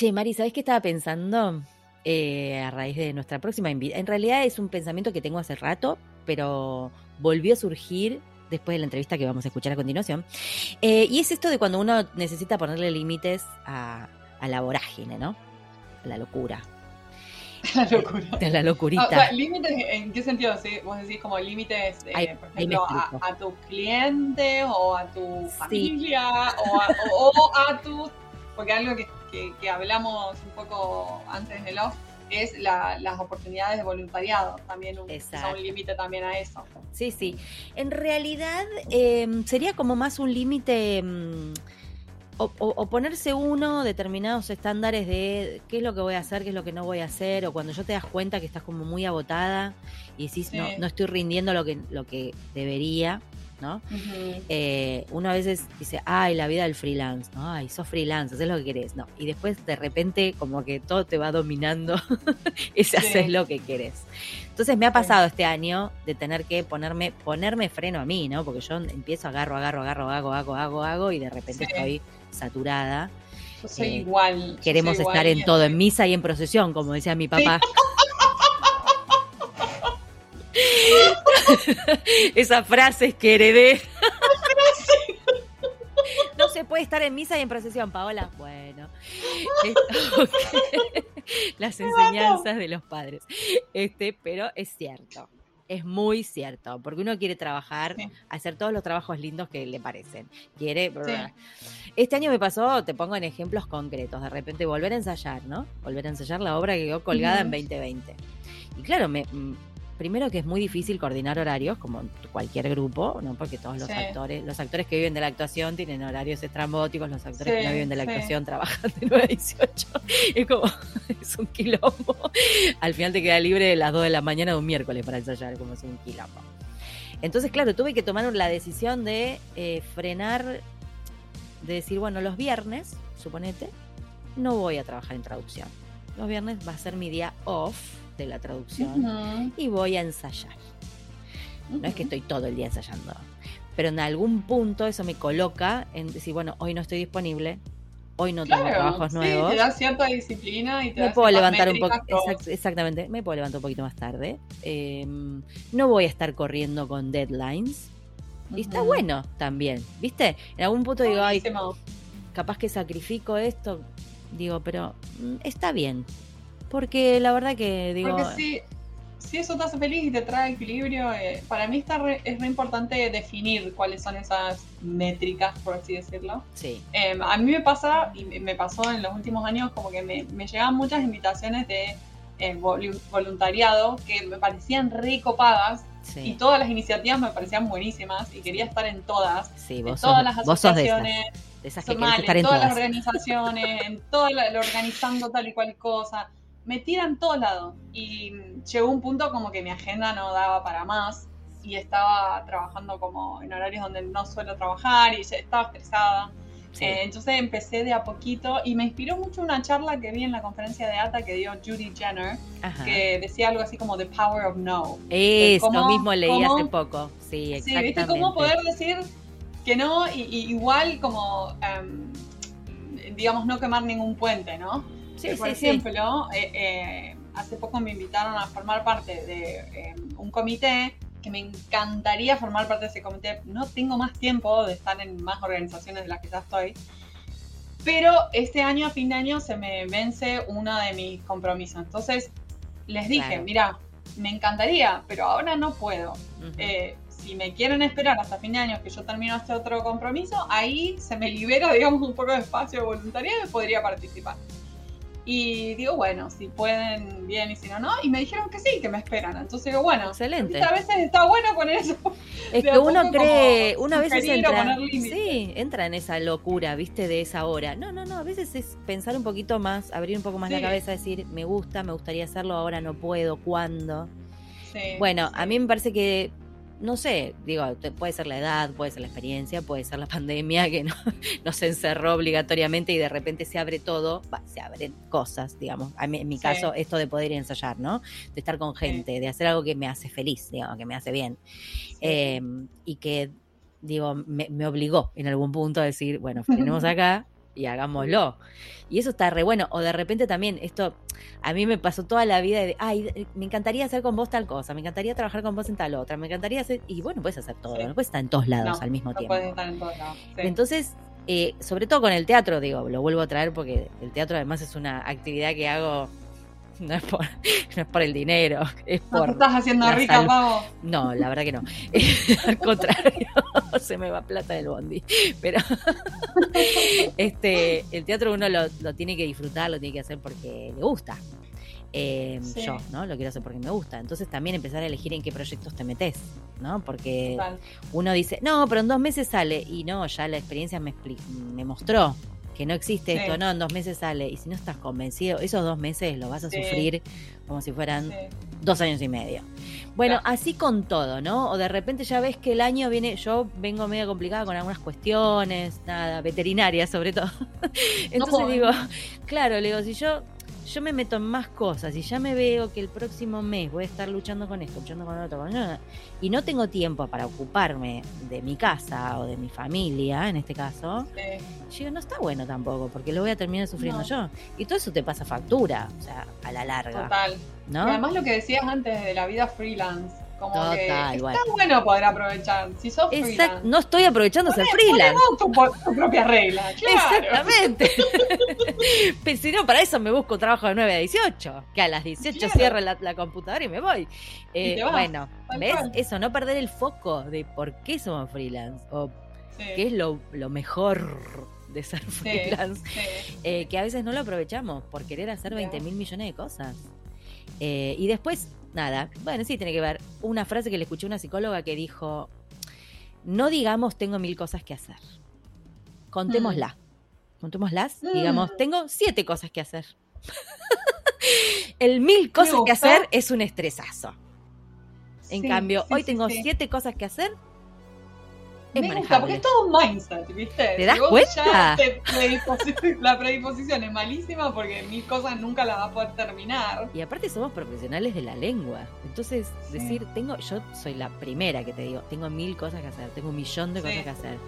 Che, Mari, ¿sabés qué estaba pensando? Eh, a raíz de nuestra próxima invitación. En realidad es un pensamiento que tengo hace rato, pero volvió a surgir después de la entrevista que vamos a escuchar a continuación. Eh, y es esto de cuando uno necesita ponerle límites a, a la vorágine, ¿no? A la locura. La locura. A la locurita. O sea, límites, ¿en qué sentido? ¿Sí? Vos decís como límites, eh, Ahí- por ejemplo, a, a tus clientes o a tu Sí. familia o a, o- o a tu... Porque algo que, que- que hablamos un poco antes del off es la- las oportunidades de voluntariado. También un, límite también a eso. Sí, sí. En realidad eh, sería como más un límite mm, o, o- o ponerse uno determinados estándares de qué es lo que voy a hacer, qué es lo que no voy a hacer, o cuando yo te das cuenta que estás como muy agotada y decís, Sí. no, no estoy rindiendo lo que, lo que debería, ¿no? Eh, uno a veces dice, ay, la vida del freelance, ¿no? Ay, sos freelance, haces lo que querés, ¿no? Y después de repente como que todo te va dominando y se Sí. haces lo que querés. Entonces me ha pasado este año de tener que ponerme, ponerme freno a mí, ¿no? Porque yo empiezo, agarro, agarro, agarro, hago, hago, hago, hago y de repente Sí. estoy saturada. Yo soy Eh, igual. Queremos soy estar en todo, en misa y en procesión, como decía mi papá. Esas frases que heredé. No se puede estar en misa y en procesión, Paola. Bueno, las enseñanzas de los padres. Este, pero es cierto. Es muy cierto, porque uno quiere trabajar, Sí. hacer todos los trabajos lindos que le parecen. Quiere. Sí. Este año me pasó, te pongo en ejemplos concretos, de repente volver a ensayar, ¿no? Volver a ensayar la obra que quedó colgada en Ujú. 2020. Y claro, me, mm, primero que es muy difícil coordinar horarios, como cualquier grupo, ¿no? Porque todos los Sí. actores, los actores que viven de la actuación tienen horarios estrambóticos, los actores que no viven de la sí. actuación trabajan de 9 a 18. Es como, es un quilombo. Al final te queda libre de las 2 de la mañana de un miércoles para ensayar, como es un quilombo. Entonces, claro, tuve que tomar la decisión de eh, frenar, de decir, bueno, los viernes, suponete, no voy a trabajar en traducción. Los viernes va a ser mi día off de la traducción y voy a ensayar. No es que estoy todo el día ensayando, pero en algún punto eso me coloca en decir, bueno, hoy no estoy disponible, hoy no tengo trabajos sí, nuevos. te da cierta disciplina y te Me da puedo levantar un poco, exact- exactamente, me puedo levantar un poquito más tarde. Eh, no voy a estar corriendo con deadlines. Y está bueno también, ¿viste? En algún punto digo, ay, capaz que sacrifico esto, digo, pero mm, está bien. Porque la verdad que digo, Porque si, si eso te hace feliz y te trae equilibrio, eh, para mí está re- es re importante definir cuáles son esas métricas, por así decirlo. sí, Eh, a mí me pasa, y me- pasó en los últimos años, como que me, me llegaban muchas invitaciones de eh, volu- voluntariado que me parecían re copadas y sí, todas las iniciativas me parecían buenísimas y quería estar en todas. sí, En vos todas sos, las vos sos de esas, asociaciones, de esas que mal, estar en en todas las todas. organizaciones, en todo la- lo organizando tal y cual cosa. Me tiran todos lados. Y mm, llegó un punto como que mi agenda no daba para más. Y estaba trabajando como en horarios donde no suelo trabajar y estaba estresada. Sí. Eh, entonces empecé de a poquito y me inspiró mucho una charla que vi en la conferencia de ATA que dio Judy Jenner, Ajá. que decía algo así como The Power of No. Es, cómo- lo mismo leí cómo- hace poco. Sí, Sí, exactamente. ¿viste cómo poder decir que no y, y igual como, em, digamos, no quemar ningún puente, ¿no? Sí, Eh, Por sí, sí. ejemplo, eh, eh, hace poco me invitaron a formar parte de em, un comité que me encantaría formar parte de ese comité. No tengo más tiempo de estar en más organizaciones de las que ya estoy. Pero este año, a fin de año, se me vence uno de mis compromisos. Entonces, les dije, Claro. mira, me encantaría, pero ahora no puedo. Eh, si me quieren esperar hasta fin de año que yo termino este otro compromiso, ahí se me libera, digamos, un poco de espacio de voluntariado y podría participar. Y digo, bueno, si pueden, bien, y si no, no. Y me dijeron que sí, que me esperan. Entonces digo, bueno, Excelente. a veces está bueno con eso. Es que uno cree, uno a veces entra, poner sí, entra en esa locura, viste, de esa hora. No, no, no, a veces es pensar un poquito más, abrir un poco más la cabeza, decir, me gusta, me gustaría hacerlo, ahora no puedo, ¿cuándo? Sí, Bueno, sí. a mí me parece que, no sé, digo, puede ser la edad, puede ser la experiencia, puede ser la pandemia que no, nos encerró obligatoriamente y de repente se abre todo, va, se abren cosas, digamos. A mí, en mi Sí. caso, esto de poder ir a ensayar, ¿no? De estar con gente, de hacer algo que me hace feliz, digamos, que me hace bien. Sí. Eh, y que, digo, me, me obligó en algún punto a decir, bueno, frenemos acá y hagámoslo. Y eso está re bueno. O de repente también, esto a mí me pasó toda la vida de, ay, me encantaría hacer con vos tal cosa, me encantaría trabajar con vos en tal otra, me encantaría hacer, y bueno, puedes hacer todo, no puedes estar en todos lados al mismo no tiempo. Puedes estar en todos lados. Entonces, eh, sobre todo con el teatro, digo, lo vuelvo a traer porque el teatro además es una actividad que hago no es por, no es por el dinero, es por. ¿No estás haciendo rica, pavo? No, la verdad que no. Al contrario, se me va plata del bondi. Pero este, el teatro uno lo, lo, tiene que disfrutar, lo tiene que hacer porque le gusta. Eh, Yo, ¿no? Lo quiero hacer porque me gusta. Entonces también empezar a elegir en qué proyectos te metes, ¿no? Porque uno dice, no, pero en dos meses sale. Y no, ya la experiencia me, me mostró que no existe esto, no, en dos meses sale. Y si no estás convencido, esos dos meses lo vas a sufrir como si fueran dos años y medio. Bueno, así con todo, ¿no? O de repente ya ves que el año viene, yo vengo medio complicada con algunas cuestiones, nada, veterinarias sobre todo. Entonces digo, claro, le digo, si yo yo me meto en más cosas y ya me veo que el próximo mes voy a estar luchando con esto, luchando con otro, con otro, y no tengo tiempo para ocuparme de mi casa o de mi familia, en este caso, sí. digo, no está bueno tampoco, porque lo voy a terminar sufriendo yo. Y todo eso te pasa factura, o sea, a la larga. Total. ¿no? además lo que decías antes de la vida freelance como Total, que está bueno poder aprovechar. Si sos freelance, no estoy aprovechando ser freelance. Tu, tu, propia regla. Exactamente. Pero si no, para eso me busco trabajo de 9 a 18. Que a las 18 cierro la, computadora y me voy. Eh, bueno, ¿ves? Eso, no perder el foco de por qué somos freelance. O qué es lo, lo mejor de ser freelance. Eh, que a veces no lo aprovechamos por querer hacer 20 mil millones de cosas. Eh, y después nada, bueno, sí tiene que ver. Una frase que le escuché a una psicóloga que dijo, no digamos tengo mil cosas que hacer, contémosla. Mm. Contémoslas, mm. digamos, tengo siete cosas que hacer. El mil cosas que hacer es un estresazo. En cambio, hoy tengo siete cosas que hacer, me gusta, porque es todo un mindset, ¿viste? ¿Te das cuenta? la predisposición es malísima porque mil cosas nunca las va a poder terminar. Y aparte somos profesionales de la lengua. Entonces, decir, tengo, yo soy la primera que te digo, tengo mil cosas que hacer, tengo un millón de cosas que hacer.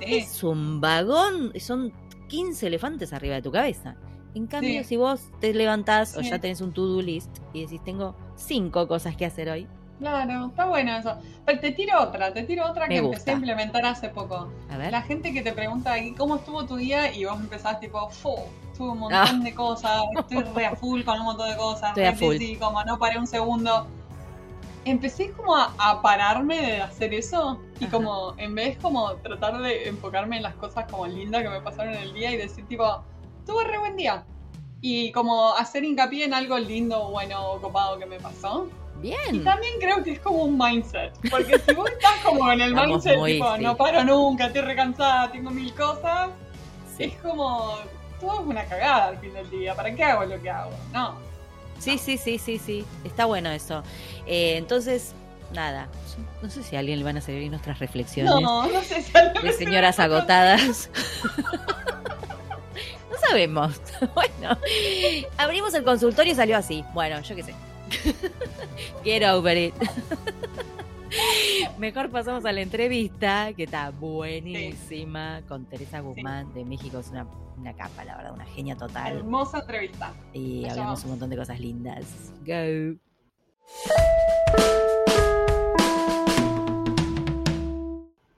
Es un vagón, son 15 elefantes arriba de tu cabeza. En cambio, si vos te levantás o ya tenés un to-do list y decís, tengo cinco cosas que hacer hoy, Claro, está bueno eso. Pero te tiro otra, te tiro otra que empecé a implementar hace poco. A ver. La gente que te pregunta cómo estuvo tu día y vos empezás tipo, fu, tuve un montón ah. de cosas, estoy re a full con un montón de cosas, estoy a full. Sí, como no paré un segundo. Empecé como a, pararme de hacer eso y como en vez como tratar de enfocarme en las cosas como lindas que me pasaron en el día y decir tipo, tuve re buen día. Y como hacer hincapié en algo lindo, bueno, copado que me pasó. Bien. Y también creo que es como un mindset. Porque si vos estás como en el mindset, tipo, no paro nunca, estoy recansada, tengo mil cosas, es como, todo es una cagada al fin del día. ¿Para qué hago lo que hago? No. Sí, sí, sí, sí, sí. Está bueno eso. Eh, entonces, nada. No sé si a alguien le van a servir nuestras reflexiones. No, no sé si a De señoras agotadas. no sabemos. Bueno, abrimos el consultorio y salió así. Bueno, yo qué sé. Get over it. Mejor pasamos a la entrevista, que está buenísima, con Teresa Guzmán de México. Es una, una, capa, la verdad, una genia total. Hermosa entrevista. Y hablamos un montón de cosas lindas. Go.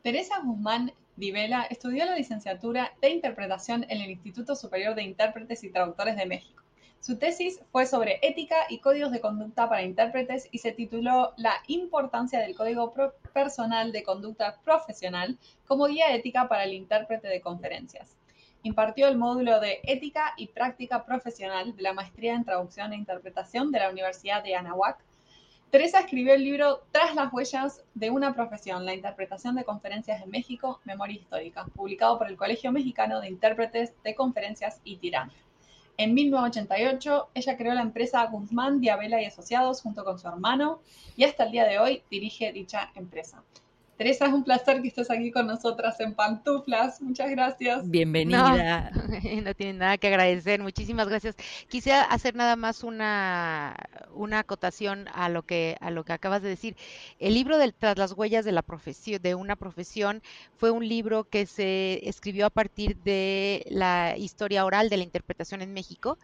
Teresa Guzmán Divela estudió la licenciatura de interpretación en el Instituto Superior de Intérpretes y Traductores de México su tesis fue sobre ética y códigos de conducta para intérpretes y se tituló La importancia del código personal de conducta profesional como guía ética para el intérprete de conferencias. Impartió el módulo de Ética y Práctica Profesional de la Maestría en Traducción e Interpretación de la Universidad de Anahuac. Teresa escribió el libro Tras las huellas de una profesión, la interpretación de conferencias en México, Memoria Histórica, publicado por el Colegio Mexicano de Intérpretes de Conferencias y Tirán. En 1988, ella creó la empresa Guzmán, Diabela y Asociados junto con su hermano y hasta el día de hoy dirige dicha empresa. Teresa, es un placer que estés aquí con nosotras en Pantuflas. Muchas gracias. Bienvenida. No, tiene nada que agradecer. Muchísimas gracias. Quisiera hacer nada más una, una acotación a lo que a lo que acabas de decir. El libro del Tras las huellas de la profesión de una profesión fue un libro que se escribió a partir de la historia oral de la interpretación en México.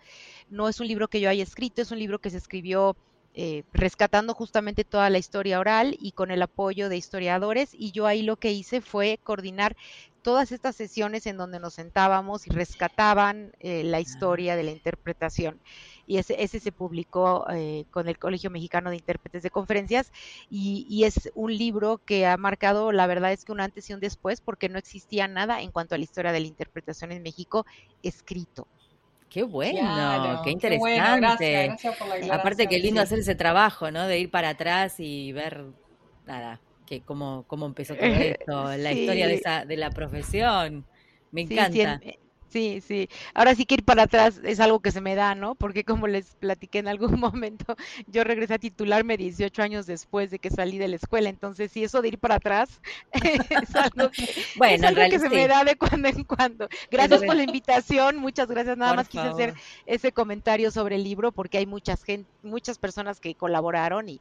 No es un libro que yo haya escrito, es un libro que se escribió eh, rescatando justamente toda la historia oral y con el apoyo de historiadores. Y yo ahí lo que hice fue coordinar todas estas sesiones en donde nos sentábamos y rescataban eh, la historia de la interpretación. Y ese, ese se publicó eh, con el Colegio Mexicano de Intérpretes de Conferencias y, y, es un libro que ha marcado, la verdad es que un antes y un después, porque no existía nada en cuanto a la historia de la interpretación en México escrito. Qué bueno, qué interesante. Aparte, qué lindo hacer ese trabajo, ¿no? De ir para atrás y ver, nada, que cómo, cómo empezó todo esto, la historia de, esa, de la profesión. Me encanta. Sí, sí. Ahora sí que ir para atrás es algo que se me da, ¿no? Porque como les platiqué en algún momento, yo regresé a titularme 18 años después de que salí de la escuela. Entonces, sí, eso de ir para atrás es algo que, bueno, que se me da de cuando en cuando. Gracias por la invitación, muchas gracias. Nada más quise hacer ese comentario sobre el libro porque hay muchas gente, muchas personas que colaboraron y,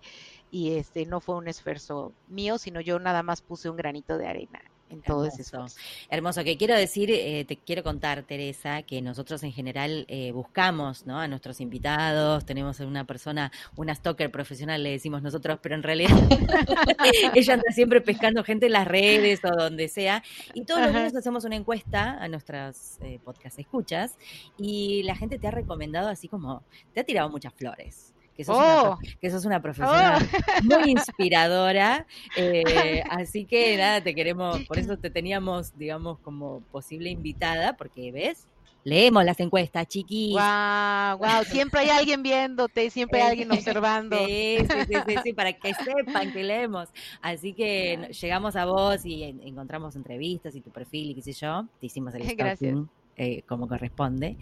y este no fue un esfuerzo mío, sino yo nada más puse un granito de arena en todo Hermoso. Hermoso. Que quiero decir, eh, te quiero contar, Teresa, que nosotros en general eh, buscamos ¿no? a nuestros invitados, tenemos una persona, una stalker profesional, le decimos nosotros, pero en realidad ella anda siempre pescando gente en las redes o donde sea. Y todos los días hacemos una encuesta a nuestras eh, podcast escuchas y la gente te ha recomendado así como, te ha tirado muchas flores que sos, una, oh. que sos una profesora oh. muy inspiradora. Eh, así que nada, te queremos, por eso te teníamos, digamos, como posible invitada, porque ves, leemos las encuestas, chiquis. Wow, wow, siempre hay alguien viéndote, siempre hay alguien observando. Sí, sí, sí, sí, para que sepan que leemos. Así que llegamos a vos y encontramos entrevistas y tu perfil y qué sé yo, te hicimos el Gracias. Eh, como corresponde.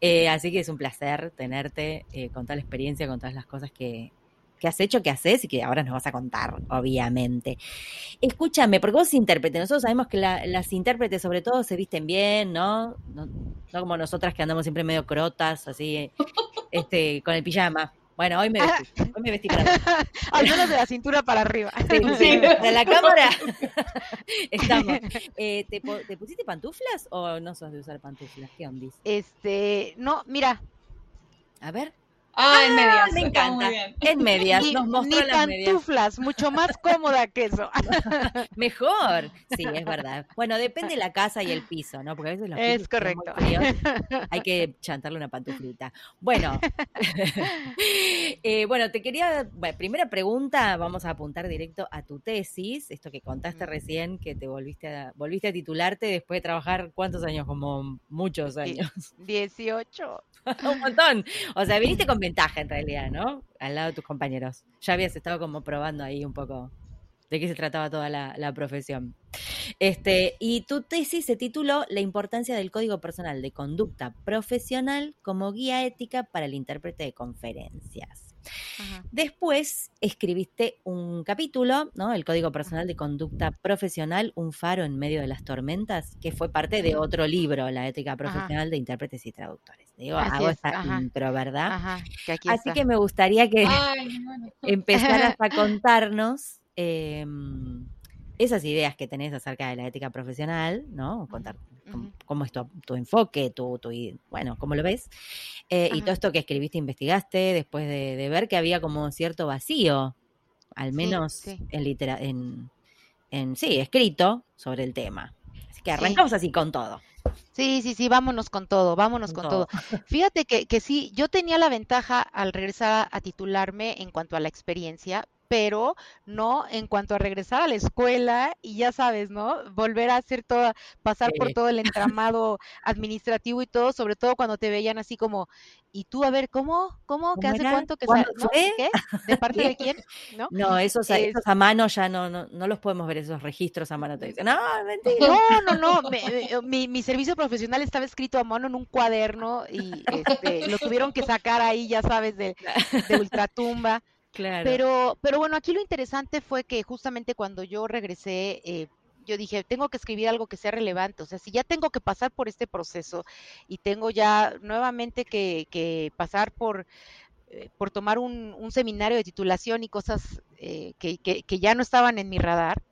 Eh, así que es un placer tenerte eh, con toda la experiencia, con todas las cosas que, has hecho, que haces y que ahora nos vas a contar, obviamente. Escúchame, porque vos intérprete, nosotros sabemos que las intérpretes sobre todo se visten bien, ¿no? ¿no? ¿no? como nosotras que andamos siempre medio crotas, así, este, con el pijama. Bueno, hoy me vestí, hoy me vestí para Al menos de la cintura para arriba. Sí, sí, de la cámara estamos. Eh, ¿te, ¿te, pusiste pantuflas o no sos de usar pantuflas? ¿Qué onda? Este, no, mira. A ver. Ah, en medias. Me encanta. En medias. Ni, Nos mostró las pantuflas, mucho más cómoda que eso. Mejor. Sí, es verdad. Bueno, depende de la casa y el piso, ¿no? Porque a veces los Es correcto. hay que chantarle una pantuflita. Bueno. eh, bueno, te quería. Bueno, primera pregunta, vamos a apuntar directo a tu tesis. Esto que contaste recién, que te volviste a, volviste a titularte después de trabajar, ¿cuántos años? Como muchos años. 18. Un montón. O sea, viniste con ventaja en realidad, ¿no? Al lado de tus compañeros. Ya habías estado como probando ahí un poco de qué se trataba toda la, profesión. Este, y tu tesis se tituló La importancia del código personal de conducta profesional como guía ética para el intérprete de conferencias. Después escribiste un capítulo, ¿no? El Código Personal de Conducta Profesional, un faro en medio de las tormentas, que fue parte de otro libro, La Ética Profesional de Intérpretes y Traductores. Digo, hago esta intro, ¿verdad? Así que me gustaría que empezaras a contarnos em, esas ideas que tenés acerca de la ética profesional, ¿no? Contar cómo, es tu, enfoque, tu, tu, bueno, cómo lo ves. Eh, y todo esto que escribiste, investigaste, después de, ver que había como cierto vacío, al menos en, litera en, en, sí, escrito sobre el tema. Así que arrancamos así con todo. Sí, sí, sí, vámonos con todo, vámonos con, todo. Fíjate que, que sí, yo tenía la ventaja al regresar a titularme en cuanto a la experiencia, pero no en cuanto a regresar a la escuela y ya sabes, ¿no? Volver a hacer toda, pasar por todo el entramado administrativo y todo, sobre todo cuando te veían así como, y tú a ver, ¿cómo? ¿Cómo? ¿Qué hace cuánto que? ¿Qué? ¿De parte de quién? No, no esos, esos, a mano ya no, no, no los podemos ver, esos registros a mano. Te dicen, no, mentira. No, no, no, mi, mi, servicio profesional estaba escrito a mano en un cuaderno y este, lo tuvieron que sacar ahí, ya sabes, de, de ultratumba Claro. Pero, pero bueno, aquí lo interesante fue que justamente cuando yo regresé, eh, yo dije, tengo que escribir algo que sea relevante. O sea, si ya tengo que pasar por este proceso y tengo ya nuevamente que, pasar por, eh, por tomar un, seminario de titulación y cosas eh, que, que, ya no estaban en mi radar,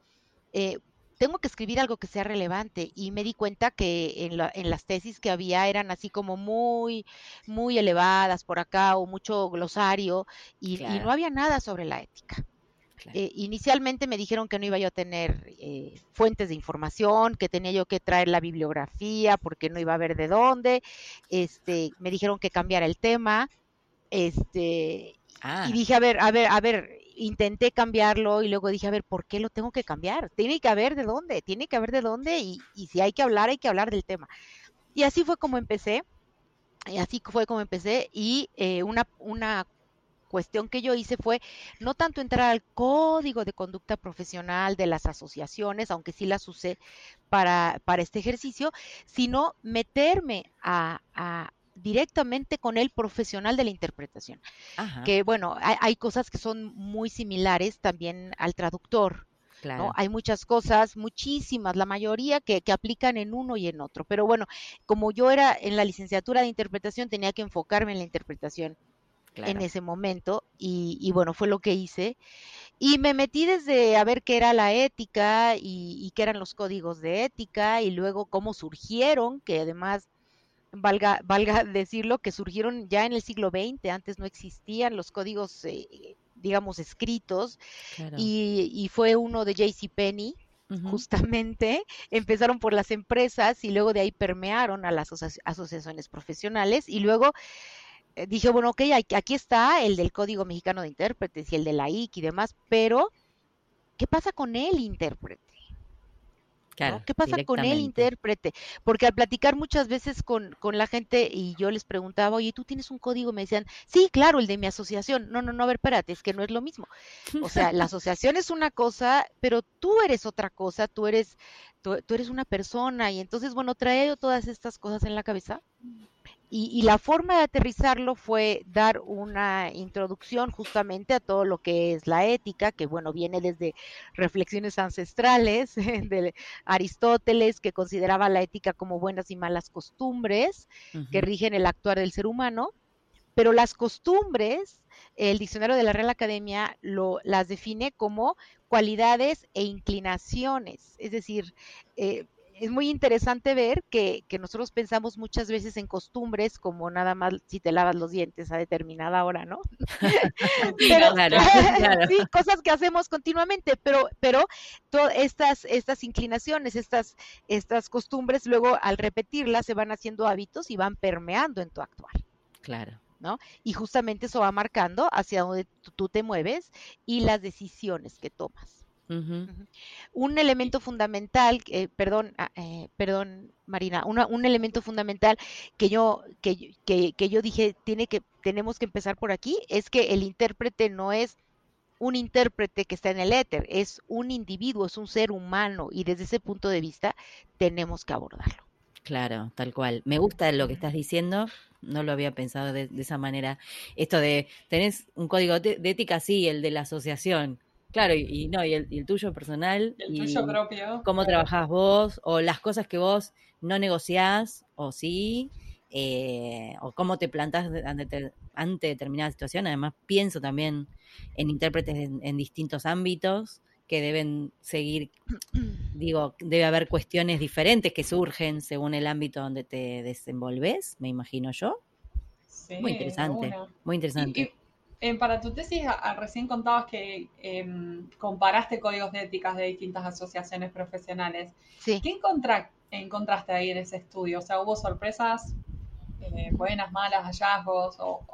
eh, tengo que escribir algo que sea relevante y me di cuenta que en, la, en, las tesis que había eran así como muy, muy elevadas por acá o mucho glosario y, no había nada sobre la ética. Eh, inicialmente me dijeron que no iba yo a tener eh, fuentes de información, que tenía yo que traer la bibliografía porque no iba a ver de dónde. Este, me dijeron que cambiara el tema. Este, ah. y dije, a ver, a ver, a ver, intenté cambiarlo y luego dije, a ver, ¿por qué lo tengo que cambiar? Tiene que haber de dónde, tiene que haber de dónde y, y si hay que hablar, hay que hablar del tema. Y así fue como empecé. Y así fue como empecé y eh, una, una cuestión que yo hice fue no tanto entrar al código de conducta profesional de las asociaciones, aunque sí las usé para, para este ejercicio, sino meterme a, directamente con el profesional de la interpretación. Que bueno, hay, cosas que son muy similares también al traductor. Claro. Hay muchas cosas, muchísimas, la mayoría que, que, aplican en uno y en otro. Pero bueno, como yo era en la licenciatura de interpretación, tenía que enfocarme en la interpretación en ese momento y, bueno, fue lo que hice. Y me metí desde a ver qué era la ética y, qué eran los códigos de ética y luego cómo surgieron, que además valga, valga decirlo, que surgieron ya en el siglo XX, antes no existían los códigos, eh, digamos, escritos, y, fue uno de J.C. Penny, justamente, empezaron por las empresas y luego de ahí permearon a las asociaciones profesionales y luego eh, dije, bueno, ok, aquí está el del Código Mexicano de Intérpretes y el de la IC y demás, pero ¿qué pasa con el intérprete? Claro, ¿Qué pasa con el intérprete? Porque al platicar muchas veces con, con, la gente y yo les preguntaba, oye, ¿tú tienes un código? Me decían, sí, claro, el de mi asociación. No, no, no, a ver, espérate, es que no es lo mismo. O sea, la asociación es una cosa, pero tú eres otra cosa, tú eres, tú, tú eres una persona y entonces, bueno, trae todas estas cosas en la cabeza y, la forma de aterrizarlo fue dar una introducción justamente a todo lo que es la ética, que bueno, viene desde reflexiones ancestrales de Aristóteles, que consideraba la ética como buenas y malas costumbres que rigen el actuar del ser humano, pero las costumbres, el diccionario de la Real Academia lo, las define como cualidades e inclinaciones, es decir, eh, es muy interesante ver que, nosotros pensamos muchas veces en costumbres como nada más si te lavas los dientes a determinada hora, ¿no? sí, cosas que hacemos continuamente, pero, pero todas estas, estas inclinaciones, estas, estas costumbres, luego al repetirlas se van haciendo hábitos y van permeando en tu actuar. Claro. ¿No? Y justamente eso va marcando hacia donde tú te mueves y las decisiones que tomas. Un elemento fundamental, eh, perdón, ah, eh, perdón, Marina, un elemento fundamental que yo, que, que, yo dije, tiene que, tenemos que empezar por aquí, es que el intérprete no es un intérprete que está en el éter, es un individuo, es un ser humano y desde ese punto de vista tenemos que abordarlo. Claro, tal cual. Me gusta lo que estás diciendo, no lo había pensado de, esa manera. Esto de, tenés un código de ética, sí, el de la asociación, Claro, y, no, y el, tuyo personal. El tuyo propio. Cómo trabajás vos, o las cosas que vos no negociás, o sí, eh, o cómo te plantás ante, ante, determinada situación. Además, pienso también en intérpretes en, distintos ámbitos que deben seguir, digo, debe haber cuestiones diferentes que surgen según el ámbito donde te desenvolves, me imagino yo. Sí, muy interesante, muy interesante para tu tesis, recién contabas que em, comparaste códigos de éticas de distintas asociaciones profesionales. Sí. ¿Qué encontraste ahí en ese estudio? O sea, ¿hubo sorpresas eh, buenas, malas, hallazgos o,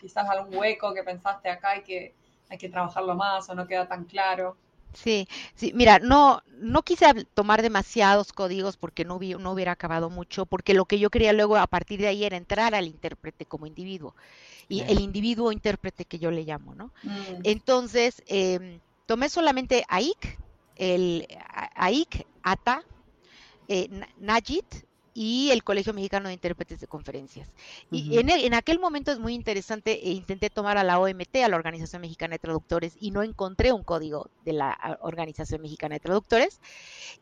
quizás algún hueco que pensaste acá y que hay que trabajarlo más o no queda tan claro? Sí, sí, mira, no, no quise tomar demasiados códigos porque no, no hubiera acabado mucho, porque lo que yo quería luego a partir de ahí era entrar al intérprete como individuo y el individuo intérprete que yo le llamo, ¿no? Mm. Entonces, em, tomé solamente AIC, el AIC, ATA, eh, Najit y el Colegio Mexicano de Intérpretes de Conferencias. Y en, en, aquel momento es muy interesante, e intenté tomar a la OMT, a la Organización Mexicana de Traductores, y no encontré un código de la Organización Mexicana de Traductores.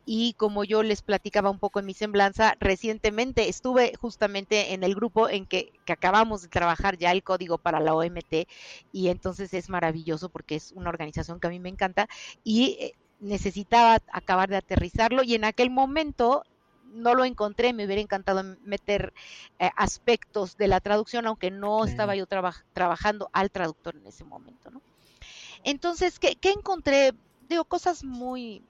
Y como yo les platicaba un poco en mi semblanza, recientemente estuve justamente en el grupo en que, que acabamos de trabajar ya el código para la OMT, y entonces es maravilloso porque es una organización que a mí me encanta, y eh, necesitaba acabar de aterrizarlo, y en aquel momento no lo encontré, me hubiera encantado meter eh, aspectos de la traducción, aunque no estaba yo trabajando al traductor en ese momento, ¿no? Entonces, ¿qué, encontré? Digo, cosas muy,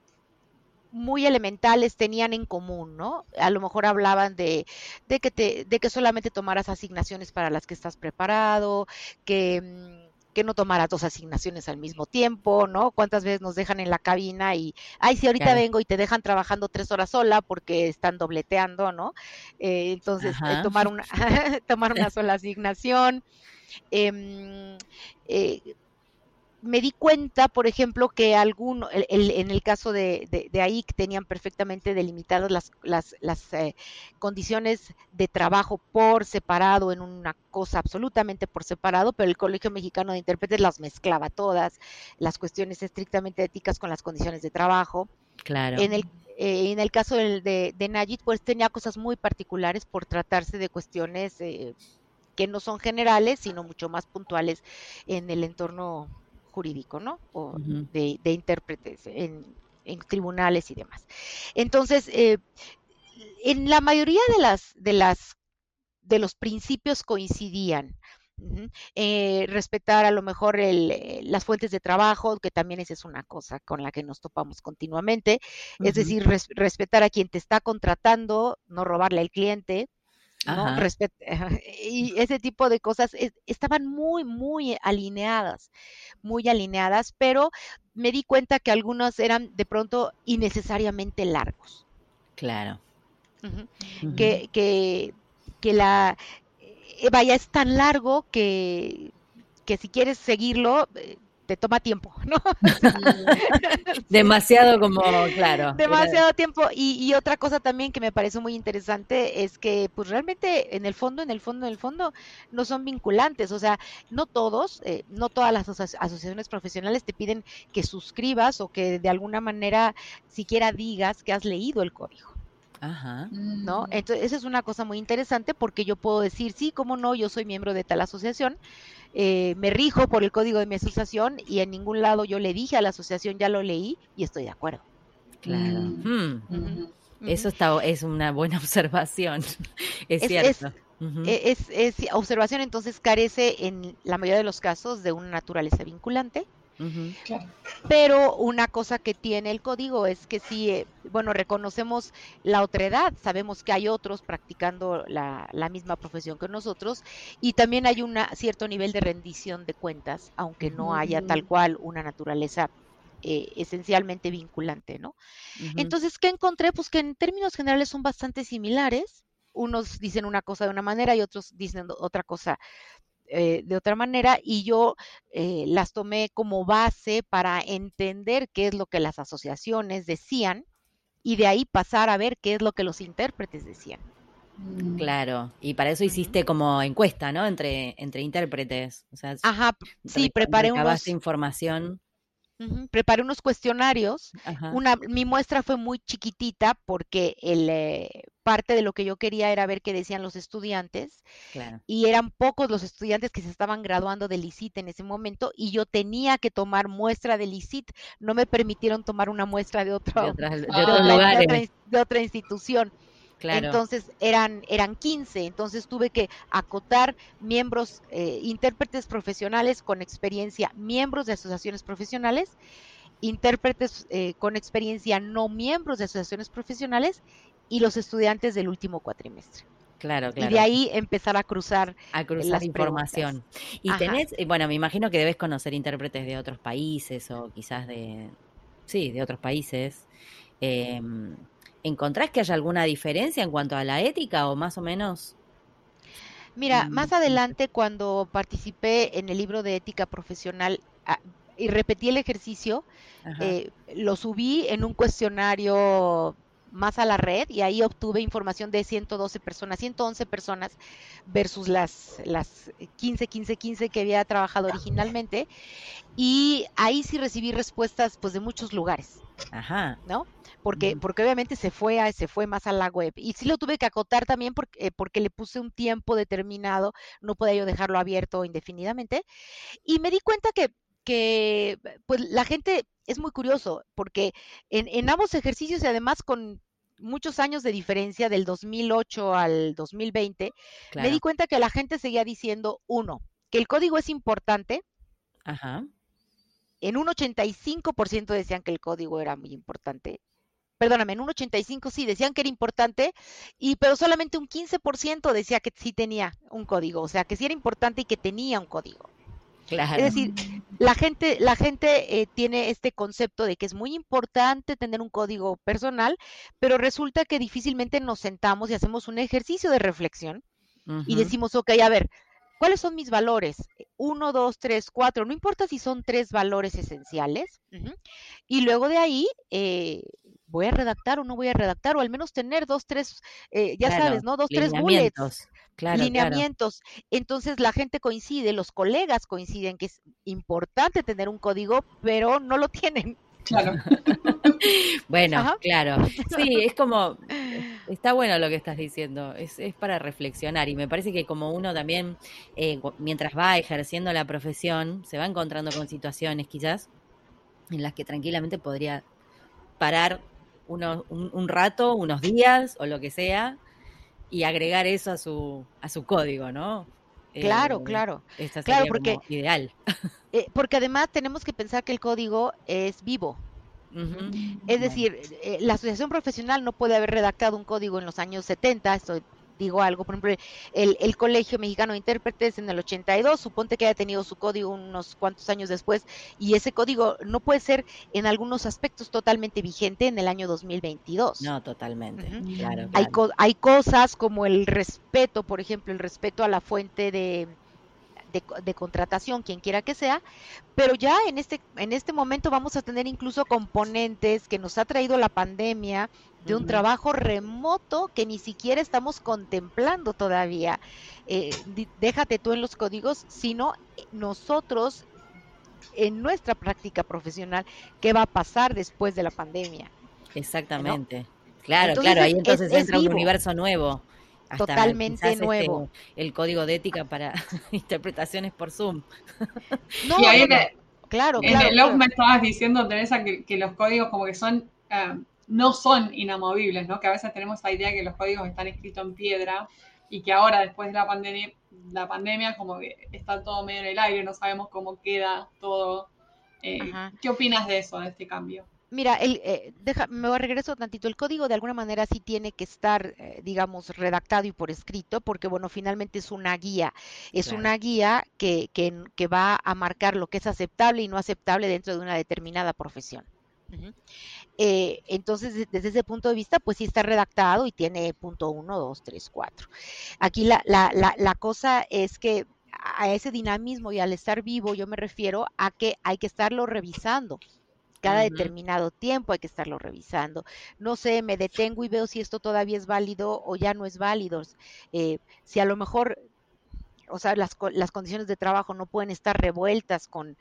muy elementales tenían en común, ¿no? A lo mejor hablaban de, de, que te, de que solamente tomaras asignaciones para las que estás preparado, que mm, que no tomara dos asignaciones al mismo tiempo, ¿no? ¿Cuántas veces nos dejan en la cabina y, ay, si ahorita vengo y te dejan trabajando tres horas sola porque están dobleteando, ¿no? Eh, entonces, eh, tomar, una, tomar una sola asignación. Em, eh, me di cuenta, por ejemplo, que algún, en el caso de, de, ahí tenían perfectamente delimitadas las, las, las eh, condiciones de trabajo por separado en una cosa absolutamente por separado, pero el Colegio Mexicano de Intérpretes las mezclaba todas, las cuestiones estrictamente éticas con las condiciones de trabajo. Claro. En el, eh, en el caso de, de, de Nayit, pues tenía cosas muy particulares por tratarse de cuestiones eh, que no son generales, sino mucho más puntuales en el entorno jurídico, ¿no? O de, intérpretes en, tribunales y demás. Entonces, eh, en la mayoría de las, de las, de los principios coincidían. Eh, respetar a lo mejor el, eh, las fuentes de trabajo, que también esa es una cosa con la que nos topamos continuamente, es decir, respetar a quien te está contratando, no robarle al cliente, ¿no? y ese tipo de cosas estaban muy, muy alineadas, muy alineadas, pero me di cuenta que algunos eran de pronto innecesariamente largos. Claro. Que, que, que la, eh, vaya, es tan largo que, que si quieres seguirlo, eh, te toma tiempo, ¿no? Demasiado como, claro. Demasiado tiempo. Y, otra cosa también que me parece muy interesante es que, pues realmente, en el fondo, en el fondo, en el fondo, no son vinculantes. O sea, no todos, eh, no todas las asociaciones profesionales te piden que suscribas o que de alguna manera siquiera digas que has leído el código. Ajá. ¿No? Entonces, esa es una cosa muy interesante porque yo puedo decir, sí, cómo no, yo soy miembro de tal asociación, eh, me rijo por el código de mi asociación y en ningún lado yo le dije a la asociación, ya lo leí y estoy de acuerdo. Claro. Mm. Hmm. Eso está, es una buena observación. es, cierto. E, es, es, observación, entonces carece en la mayoría de los casos de una naturaleza vinculante. Pero una cosa que tiene el código es que si, eh, bueno, reconocemos la otredad, sabemos que hay otros practicando la, misma profesión que nosotros y también hay un cierto nivel de rendición de cuentas, aunque no haya tal cual una naturaleza eh, esencialmente vinculante, ¿no? Entonces, ¿qué encontré? Pues que en términos generales son bastante similares. Unos dicen una cosa de una manera y otros dicen otra cosa eh, de otra manera y yo eh, las tomé como base para entender qué es lo que las asociaciones decían y de ahí pasar a ver qué es lo que los intérpretes decían. Mm. Claro, y para eso hiciste como encuesta, ¿no? Entre, entre intérpretes. O sea, Ajá, sí, preparé unos... información. Preparé unos cuestionarios. Una, mi muestra fue muy chiquitita porque el, eh, parte de lo que yo quería era ver qué decían los estudiantes. Y eran pocos los estudiantes que se estaban graduando del ICIT en ese momento y yo tenía que tomar muestra del ICIT. No me permitieron tomar una muestra de, otro, de, otra, institución. Entonces eran, eran 15, entonces tuve que acotar miembros, eh, intérpretes profesionales con experiencia, miembros de asociaciones profesionales, intérpretes eh, con experiencia no miembros de asociaciones profesionales y los estudiantes del último cuatrimestre. Claro, claro. Y de ahí empezar a cruzar, a cruzar información. Y tenés, eh, bueno, me imagino que debes conocer intérpretes de otros países o quizás de, sí, de otros países. Eh, ¿Encontrás que haya alguna diferencia en cuanto a la ética o más o menos? Mira, mm, más adelante cuando participé en el libro de ética profesional ah, y repetí el ejercicio, eh, lo subí en un cuestionario más a la red y ahí obtuve información de 112 personas, 111 personas versus las, las 15, 15, 15 que había trabajado originalmente. Y ahí sí recibí respuestas pues de muchos lugares. Ajá. ¿No? Porque, porque obviamente se fue, a, se fue más a la web. Y sí lo tuve que acotar también porque, eh, porque le puse un tiempo determinado, no podía yo dejarlo abierto indefinidamente. Y me di cuenta que que pues la gente es muy curioso porque en, ambos ejercicios y además con muchos años de diferencia del 2008 al 2020, me di cuenta que la gente seguía diciendo, uno, que el código es importante. Ajá. En un 85% decían que el código era muy importante. Perdóname, en un 85 sí decían que era importante, y pero solamente un 15% decía que sí tenía un código, o sea, que sí era importante y que tenía un código. Es decir, la gente, la gente eh, tiene este concepto de que es muy importante tener un código personal, pero resulta que difícilmente nos sentamos y hacemos un ejercicio de reflexión y decimos, ok, a ver, ¿cuáles son mis valores? Uno, dos, tres, cuatro, no importa si son tres valores esenciales. Y luego de ahí, eh, voy a redactar o no voy a redactar, o al menos tener dos, tres, eh, ya sabes, ¿no? Dos, tres bullets lineamientos. Entonces la gente coincide, los colegas coinciden que es importante tener un código, pero no lo tienen. Claro. bueno, claro. Sí, es como, está bueno lo que estás diciendo, es, es para reflexionar y me parece que como uno también, eh, mientras va ejerciendo la profesión, se va encontrando con situaciones quizás en las que tranquilamente podría parar uno, un rato, unos días o lo que sea, y agregar eso a su, a su código, ¿no? Claro, eh, claro. claro, porque, ideal. Eh, porque además tenemos que pensar que el código es vivo. Es decir, eh, la asociación profesional no puede haber redactado un código en los años 70, estoy digo algo, por ejemplo, el, Colegio Mexicano de Intérpretes en el 82, suponte que haya tenido su código unos cuantos años después, y ese código no puede ser en algunos aspectos totalmente vigente en el año 2022. No, totalmente, claro, Hay, hay cosas como el respeto, por ejemplo, el respeto a la fuente de, de, contratación, quien quiera que sea, pero ya en este, en este momento vamos a tener incluso componentes que nos ha traído la pandemia de un trabajo remoto que ni siquiera estamos contemplando todavía. Eh, déjate tú en los códigos, sino nosotros en nuestra práctica profesional, qué va a pasar después de la pandemia. Exactamente. Claro, claro, ahí entonces entra un universo nuevo totalmente este, nuevo. el código de ética para interpretaciones por Zoom. no, y ahí claro, en el me estabas diciendo, Teresa, que, los códigos como que son, eh, no son inamovibles, ¿no? Que a veces tenemos la idea que los códigos están escritos en piedra y que ahora, después de la pandemia, la pandemia como que está todo medio en el aire, no sabemos cómo queda todo. Eh, ¿Qué opinas de eso, de este cambio? Mira, el, eh, deja, me regreso tantito. El código de alguna manera sí tiene que estar, eh, digamos, redactado y por escrito, porque bueno, finalmente es una guía. Es una guía que, que, que, va a marcar lo que es aceptable y no aceptable dentro de una determinada profesión. Eh, entonces, desde ese punto de vista, pues sí está redactado y tiene punto uno, dos, tres, cuatro. Aquí la, la, la, la cosa es que a ese dinamismo y al estar vivo, yo me refiero a que hay que estarlo revisando cada determinado tiempo hay que estarlo revisando. No sé, me detengo y veo si esto todavía es válido o ya no es válido. Eh, si a lo mejor, o sea, las, las condiciones de trabajo no pueden estar revueltas con,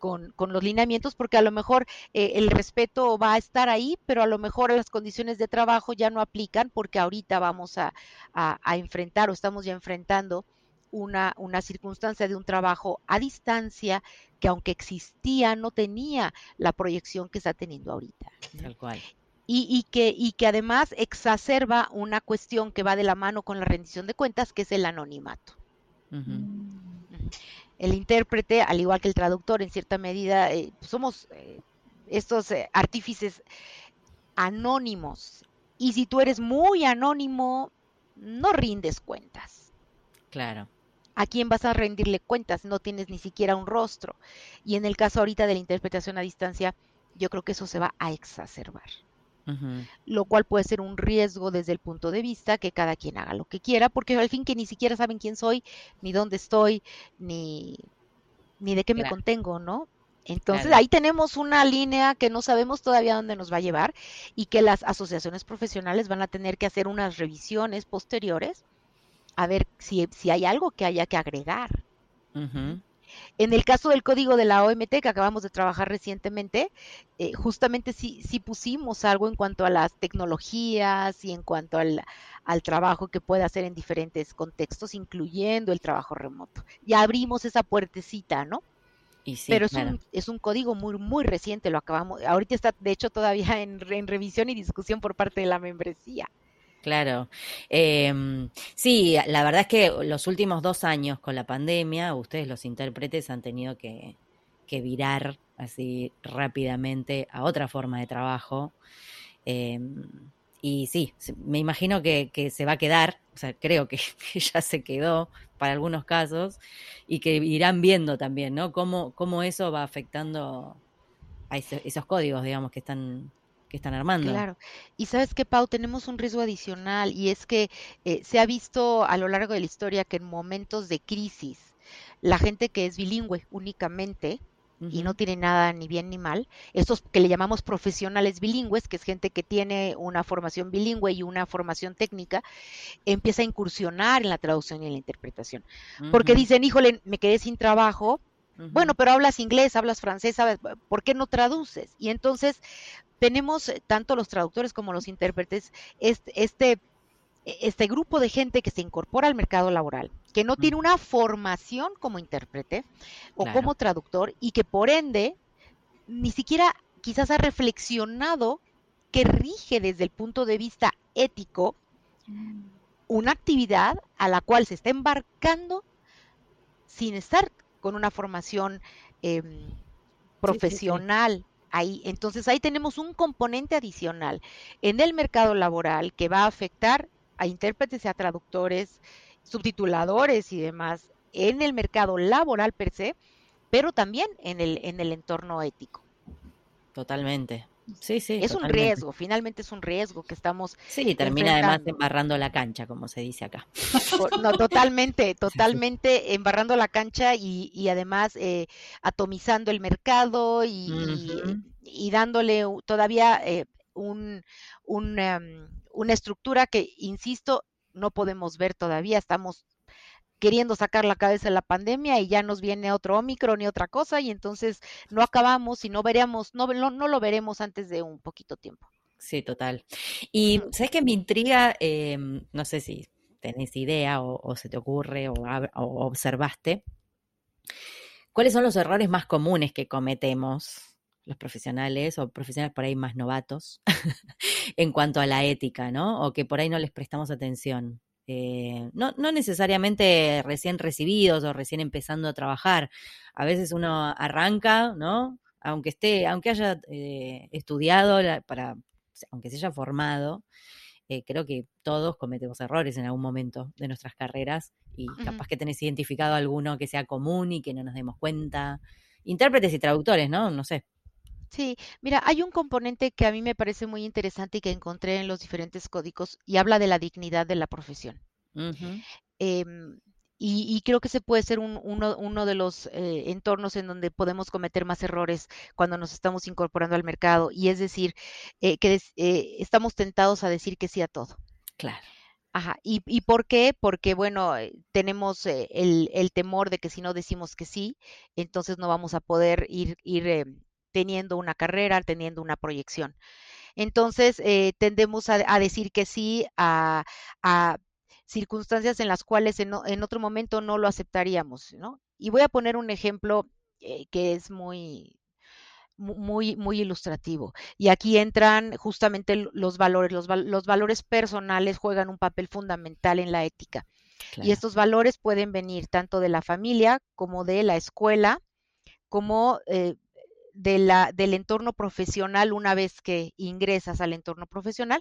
con, con los lineamientos, porque a lo mejor eh, el respeto va a estar ahí, pero a lo mejor las condiciones de trabajo ya no aplican porque ahorita vamos a, a enfrentar o estamos ya enfrentando una, una circunstancia de un trabajo a distancia que aunque existía, no tenía la proyección que está teniendo ahorita. Tal cual. Y, y, que, y que además exacerba una cuestión que va de la mano con la rendición de cuentas, que es el anonimato. El intérprete, al igual que el traductor, en cierta medida, eh, somos eh, estos eh, artífices anónimos. Y si tú eres muy anónimo, no rindes cuentas. Claro a quién vas a rendirle cuentas, no tienes ni siquiera un rostro. Y en el caso ahorita de la interpretación a distancia, yo creo que eso se va a exacerbar. Lo cual puede ser un riesgo desde el punto de vista que cada quien haga lo que quiera, porque al fin que ni siquiera saben quién soy, ni dónde estoy, ni, ni de qué me contengo, ¿no? Entonces ahí tenemos una línea que no sabemos todavía dónde nos va a llevar y que las asociaciones profesionales van a tener que hacer unas revisiones posteriores a ver si, si hay algo que haya que agregar. En el caso del código de la OMT que acabamos de trabajar recientemente, eh, justamente sí, sí pusimos algo en cuanto a las tecnologías y en cuanto al, al trabajo que puede hacer en diferentes contextos, incluyendo el trabajo remoto. Ya abrimos esa puertecita, ¿no? Pero es, un, es un código muy, muy reciente, lo acabamos, ahorita está de hecho todavía en, en revisión y discusión por parte de la membresía. Claro. Eh, sí, la verdad es que los últimos dos años con la pandemia, ustedes los intérpretes han tenido que, que virar así rápidamente a otra forma de trabajo. Eh, y sí, me imagino que, que, se va a quedar, o sea, creo que, que, ya se quedó para algunos casos, y que irán viendo también, ¿no? Cómo, cómo eso va afectando a esos códigos, digamos, que están que están armando. Claro. Y sabes que, Pau, tenemos un riesgo adicional y es que eh, se ha visto a lo largo de la historia que en momentos de crisis, la gente que es bilingüe únicamente, y no tiene nada ni bien ni mal. Estos que le llamamos profesionales bilingües, que es gente que tiene una formación bilingüe y una formación técnica, empieza a incursionar en la traducción y en la interpretación. Porque dicen, híjole, me quedé sin trabajo. Bueno, pero hablas inglés, hablas francés, ¿sabes? ¿por qué no traduces? Y entonces tenemos eh, tanto los traductores como los intérpretes este, este, este grupo de gente que se incorpora al mercado laboral, que no tiene una formación como intérprete o como traductor y que por ende ni siquiera quizás ha reflexionado que rige desde el punto de vista ético mm. una actividad a la cual se está embarcando sin estar con una formación em, profesional ahí. Entonces ahí tenemos un componente adicional en el mercado laboral que va a afectar a intérpretes a traductores, subtituladores y demás en el mercado laboral per se, pero también en el, en el entorno ético. Totalmente. Sí, sí. Es un riesgo, finalmente es un riesgo que estamos. Sí, termina además embarrando la cancha, como se dice acá. No, totalmente, totalmente embarrando la cancha y, y además eh, atomizando el mercado y, y, dándole todavía eh, un, un, em, una estructura que, insisto, no podemos ver todavía. Estamos queriendo sacar la cabeza de la pandemia y ya nos viene otro Omicron y otra cosa y entonces no acabamos y no veremos, no, no, lo veremos antes de un poquito tiempo. Sí, total. Y sabes que me intriga, em, no sé si tenés idea o, se te ocurre o, o, observaste, ¿cuáles son los errores más comunes que cometemos los profesionales o profesionales por ahí más novatos en cuanto a la ética, ¿no? O que por ahí no les prestamos atención. Eh, no, no, necesariamente recién recibidos o recién empezando a trabajar. A veces uno arranca, ¿no? Aunque esté, aunque haya eh, estudiado para, aunque se haya formado, eh, creo que todos cometemos errores en algún momento de nuestras carreras y capaz que tenés identificado alguno que sea común y que no nos demos cuenta. Intérpretes y traductores, ¿no? No sé. Sí, mira, hay un componente que a mí me parece muy interesante y que encontré en los diferentes códigos y habla de la dignidad de la profesión. Em, y, creo que se puede ser uno, uno, de los eh, entornos en donde podemos cometer más errores cuando nos estamos incorporando al mercado. Y es decir, eh, que eh, estamos tentados a decir que sí a todo. Claro. Ajá. ¿Y, y por qué? Porque, bueno, tenemos el, el, temor de que si no decimos que sí, entonces no vamos a poder ir, ir em, teniendo una carrera, teniendo una proyección. Entonces, eh, tendemos a, decir que sí a, circunstancias en las cuales en, otro momento no lo aceptaríamos, ¿no? Y voy a poner un ejemplo eh, que es muy, muy, muy ilustrativo. Y aquí entran justamente los valores. Los, los valores personales juegan un papel fundamental en la ética. Y estos valores pueden venir tanto de la familia como de la escuela, como eh, de la, del entorno profesional una vez que ingresas al entorno profesional.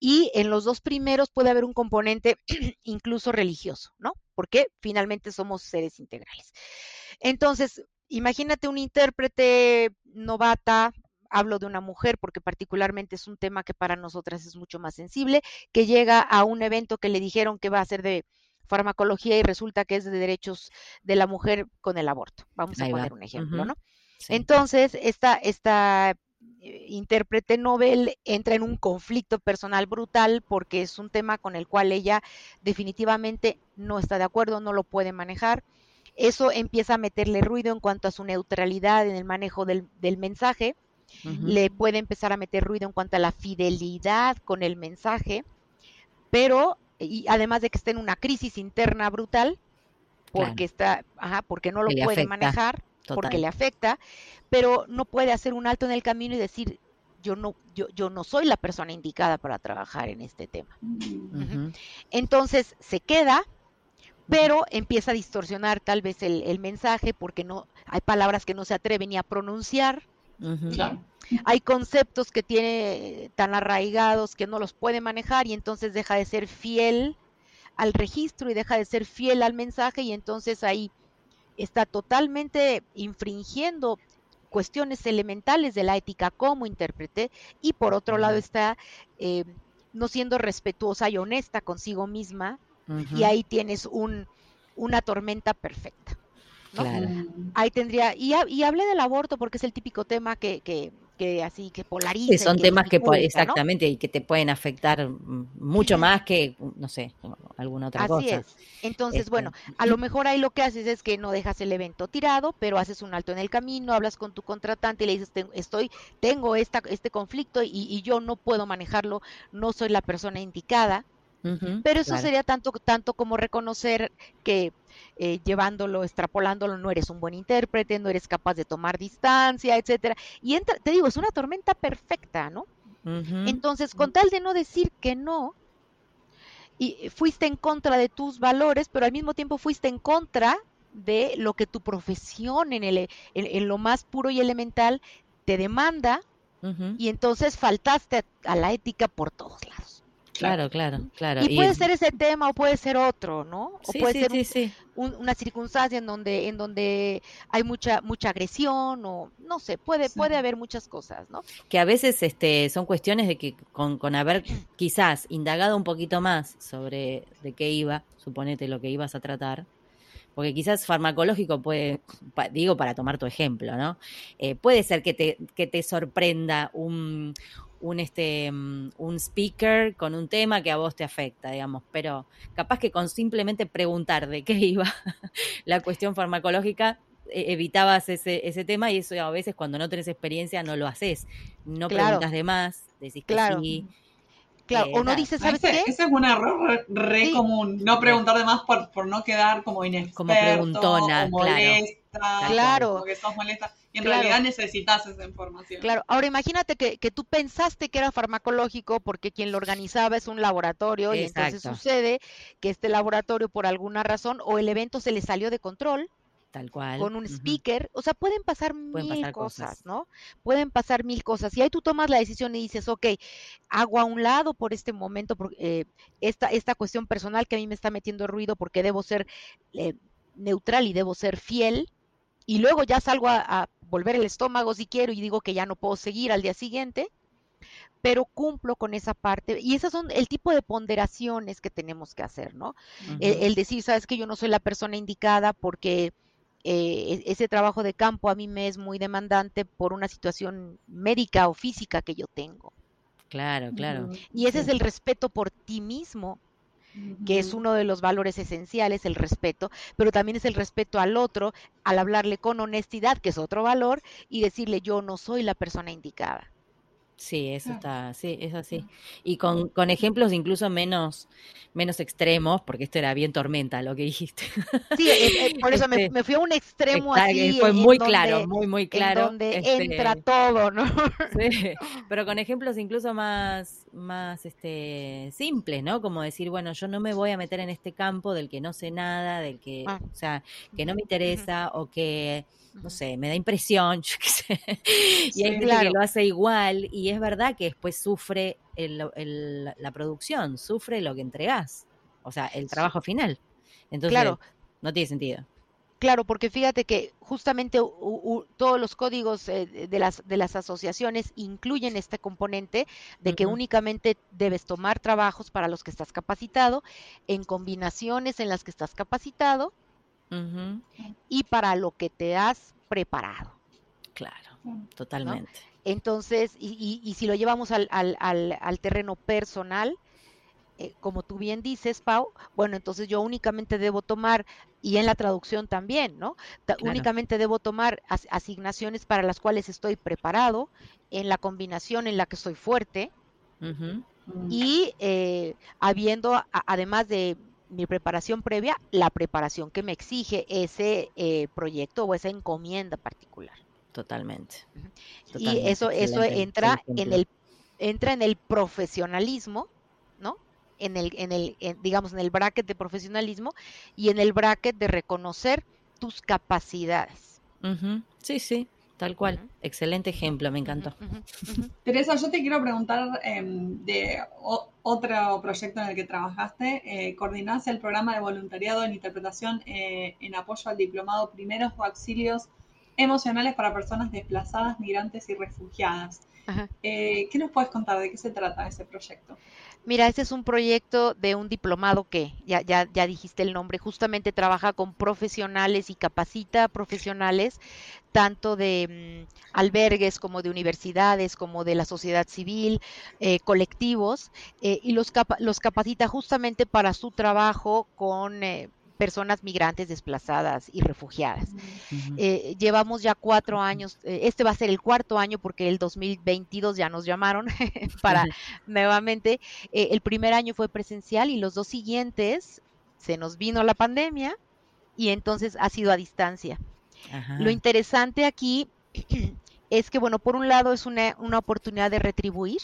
Y en los dos primeros puede haber un componente incluso religioso, ¿no? Porque finalmente somos seres integrales. Entonces, imagínate un intérprete novata, hablo de una mujer porque particularmente es un tema que para nosotras es mucho más sensible, que llega a un evento que le dijeron que va a ser de farmacología y resulta que es de derechos de la mujer con el aborto. Vamos a poner un ejemplo, ¿no? Entonces, esta, esta eh, intérprete Nobel entra en un conflicto personal brutal porque es un tema con el cual ella definitivamente no está de acuerdo, no lo puede manejar. Eso empieza a meterle ruido en cuanto a su neutralidad en el manejo del, mensaje. Le puede empezar a meter ruido en cuanto a la fidelidad con el mensaje. Pero, y además de que está en una crisis interna brutal, porque está, ajá, porque no lo puede manejar, porque le afecta, pero no puede hacer un alto en el camino y decir, yo no, yo, yo no soy la persona indicada para trabajar en este tema. Entonces se queda, pero empieza a distorsionar tal vez el, mensaje porque no hay palabras que no se atreve ni a pronunciar. Hay conceptos que tiene tan arraigados que no los puede manejar y entonces deja de ser fiel al registro y deja de ser fiel al mensaje y entonces ahí está totalmente infringiendo cuestiones elementales de la ética como intérprete y por otro lado está eh, no siendo respetuosa y honesta consigo misma y ahí tienes un, una tormenta perfecta. Ahí tendría, y, y hablé del aborto porque es el típico tema que, que, que así que polariza. son temas que exactamente y que te pueden afectar mucho más que, no sé, alguna otra cosa. Es. Entonces, este, bueno, a lo mejor ahí lo que haces es que no dejas el evento tirado, pero haces un alto en el camino, hablas con tu contratante y le dices, estoy, tengo esta, este conflicto y, y yo no puedo manejarlo, no soy la persona indicada pero eso sería tanto, tanto como reconocer que eh, llevándolo, extrapolándolo, no eres un buen intérprete, no eres capaz de tomar distancia, etcétera. Y entra, te digo, es una tormenta perfecta, ¿no? Entonces, con tal de no decir que no, y fuiste en contra de tus valores, pero al mismo tiempo fuiste en contra de lo que tu profesión en, el, en, lo más puro y elemental te demanda, y entonces faltaste a la ética por todos lados. Claro, claro, claro. Y, puede ser ese tema o puede ser otro, ¿no? O puede ser una circunstancia en donde, en donde hay mucha, mucha agresión o no sé, puede, puede haber muchas cosas, ¿no? Que a veces este, son cuestiones de que con, con haber quizás indagado un poquito más sobre de qué iba, suponete lo que ibas a tratar, porque quizás farmacológico puede, digo para tomar tu ejemplo, ¿no? Eh, puede ser que te, que te sorprenda un, un, este, mm, un speaker con un tema que a vos te afecta, digamos, pero capaz que con simplemente preguntar de qué iba la cuestión farmacológica, e, evitabas ese, ese tema y eso a veces cuando no tenés experiencia no lo haces, no preguntas de más, decís que sí. Claro, o no dices, ¿sabes ese, qué? Ese es un error re, común, no preguntar de más por, por no quedar como inexperto, como preguntona, o molesta, claro. Como que sos molesta. Y en realidad necesitas esa información. Claro, ahora imagínate que, que, tú pensaste que era farmacológico porque quien lo organizaba es un laboratorio y entonces sucede que este laboratorio por alguna razón o el evento se le salió de control. Tal cual. Con un speaker. O sea, pueden pasar mil cosas, ¿no? Pueden pasar mil cosas. Y ahí tú tomas la decisión y dices, ok, hago a un lado por este momento eh, esta, esta cuestión personal que a mí me está metiendo ruido porque debo ser eh, neutral y debo ser fiel. Y luego ya salgo a volver el estómago si quiero y digo que ya no puedo seguir al día siguiente, pero cumplo con esa parte. Y esas son el tipo de ponderaciones que tenemos que hacer, ¿no? el, decir, sabes que yo no soy la persona indicada porque eh, e-, ese trabajo de campo a mí me es muy demandante por una situación médica o física que yo tengo. Claro, claro. Y ese es el respeto por ti mismo que es uno de los valores esenciales, el respeto, pero también es el respeto al otro, al hablarle con honestidad, que es otro valor, y decirle yo no soy la persona indicada. Sí, eso está, sí, es así. Y con, con, ejemplos incluso menos, menos extremos, porque esto era bien tormenta lo que dijiste. Sí, por eso me, este, fui a un extremo así. Fue muy claro, muy, muy claro. donde este, entra todo, ¿no? Sí, pero con ejemplos incluso más, más este, simples, ¿no? Como decir, bueno, yo no me voy a meter en este campo del que no sé nada, del que, ah. o sea, que no me interesa o que no sé, me da impresión, yo qué sé. y hay gente que lo hace igual y es verdad que después sufre la producción, sufre lo que entregás, o sea, el trabajo final. Entonces, claro. no tiene sentido. Claro, porque fíjate que justamente todos los códigos eh, de, las, de las asociaciones incluyen este componente de que únicamente debes tomar trabajos para los que estás capacitado, en combinaciones en las que estás capacitado, y para lo que te has preparado. Totalmente. Entonces, y, y, si lo llevamos al, al, al, terreno personal, eh, como tú bien dices, Pau, bueno, entonces yo únicamente debo tomar, y en la traducción también, ¿no? Únicamente debo tomar asignaciones para las cuales estoy preparado, en la combinación en la que soy fuerte, y eh, habiendo, además de mi preparación previa, la preparación que me exige ese eh, proyecto o esa encomienda particular. Totalmente. Y eso, eso entra en el entra en el profesionalismo, ¿no? En el, en el, digamos, en el bracket de profesionalismo y en el bracket de reconocer tus capacidades. Sí, sí. Tal cual, excelente ejemplo, me encantó. Teresa, yo te quiero preguntar em, de otro proyecto en el que trabajaste. Eh, coordinaste el programa de voluntariado en interpretación eh, en apoyo al diplomado Primeros Auxilios Emocionales para Personas Desplazadas, Migrantes y Refugiadas. Eh, ¿Qué nos puedes contar? ¿De qué se trata ese proyecto? Mira, este es un proyecto de un diplomado que, ya, ya, ya dijiste el nombre, justamente trabaja con profesionales y capacita profesionales, tanto de mm, albergues como de universidades, como de la sociedad civil, eh, colectivos, eh, y los, los capacita justamente para su trabajo con eh, personas migrantes desplazadas y refugiadas. Eh, llevamos ya cuatro años, eh, este va a ser el cuarto año porque el 2022 ya nos llamaron para nuevamente, eh, el primer año fue presencial y los dos siguientes se nos vino la pandemia y entonces ha sido a distancia. Lo interesante aquí es que, bueno, por un lado es una, una oportunidad de retribuir,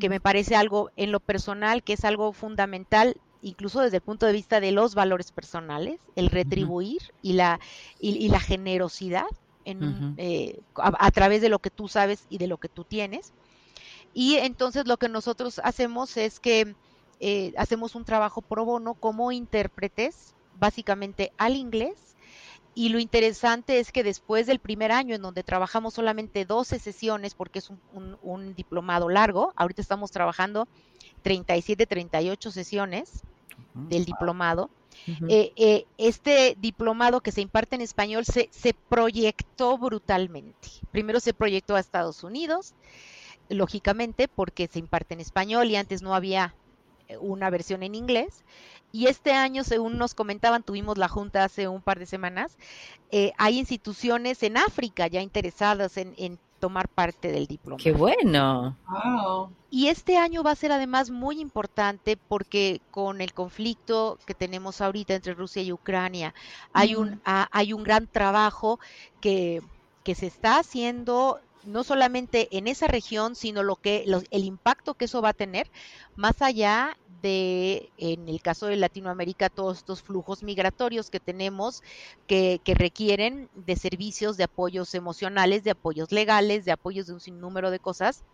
que me parece algo en lo personal, que es algo fundamental incluso desde el punto de vista de los valores personales, el retribuir y, la, y, la generosidad en, eh, a, través de lo que tú sabes y de lo que tú tienes. Y entonces lo que nosotros hacemos es que eh, hacemos un trabajo pro bono como intérpretes, básicamente al inglés. Y lo interesante es que después del primer año, en donde trabajamos solamente 12 sesiones, porque es un, un diplomado largo, ahorita estamos trabajando 37, 38 sesiones del diplomado. Eh, eh, este diplomado que se imparte en español se, se proyectó brutalmente. Primero se proyectó a Estados Unidos, lógicamente, porque se imparte en español y antes no había eh, una versión en inglés. Y este año, según nos comentaban, tuvimos la junta hace un par de semanas, hay instituciones en África ya interesadas en, en tomar parte del diploma. ¡Qué bueno! Y este año va a ser además muy importante porque con el conflicto que tenemos ahorita entre Rusia y Ucrania, hay, un, hay un gran trabajo que, que se está haciendo no solamente en esa región, sino lo que el impacto que eso va a tener más allá de, en el caso de Latinoamérica, todos estos flujos migratorios que tenemos que, que requieren de servicios de apoyos emocionales, de apoyos legales, de apoyos de un sinnúmero de cosas.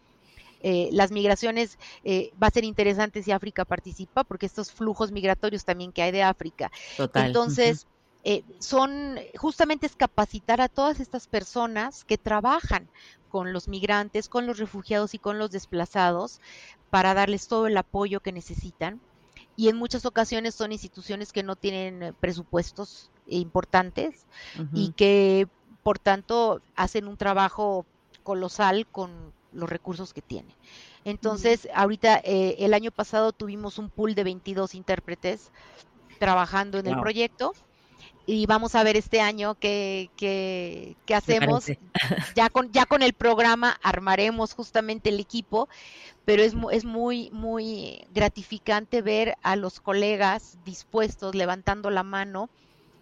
Eh, las migraciones eh, va a ser interesante si África participa, porque estos flujos migratorios también que hay de África. Entonces, eh, son justamente es capacitar a todas estas personas que trabajan con los migrantes, con los refugiados y con los desplazados para darles todo el apoyo que necesitan. Y en muchas ocasiones son instituciones que no tienen presupuestos importantes y que por tanto hacen un trabajo colosal con los recursos que tienen. Entonces, ahorita, eh, el año pasado tuvimos un pool de 22 intérpretes trabajando en el proyecto y vamos a ver este año qué, qué, qué hacemos. Ya con, ya con el programa armaremos justamente el equipo, pero es, es muy, muy gratificante ver a los colegas dispuestos, levantando la mano,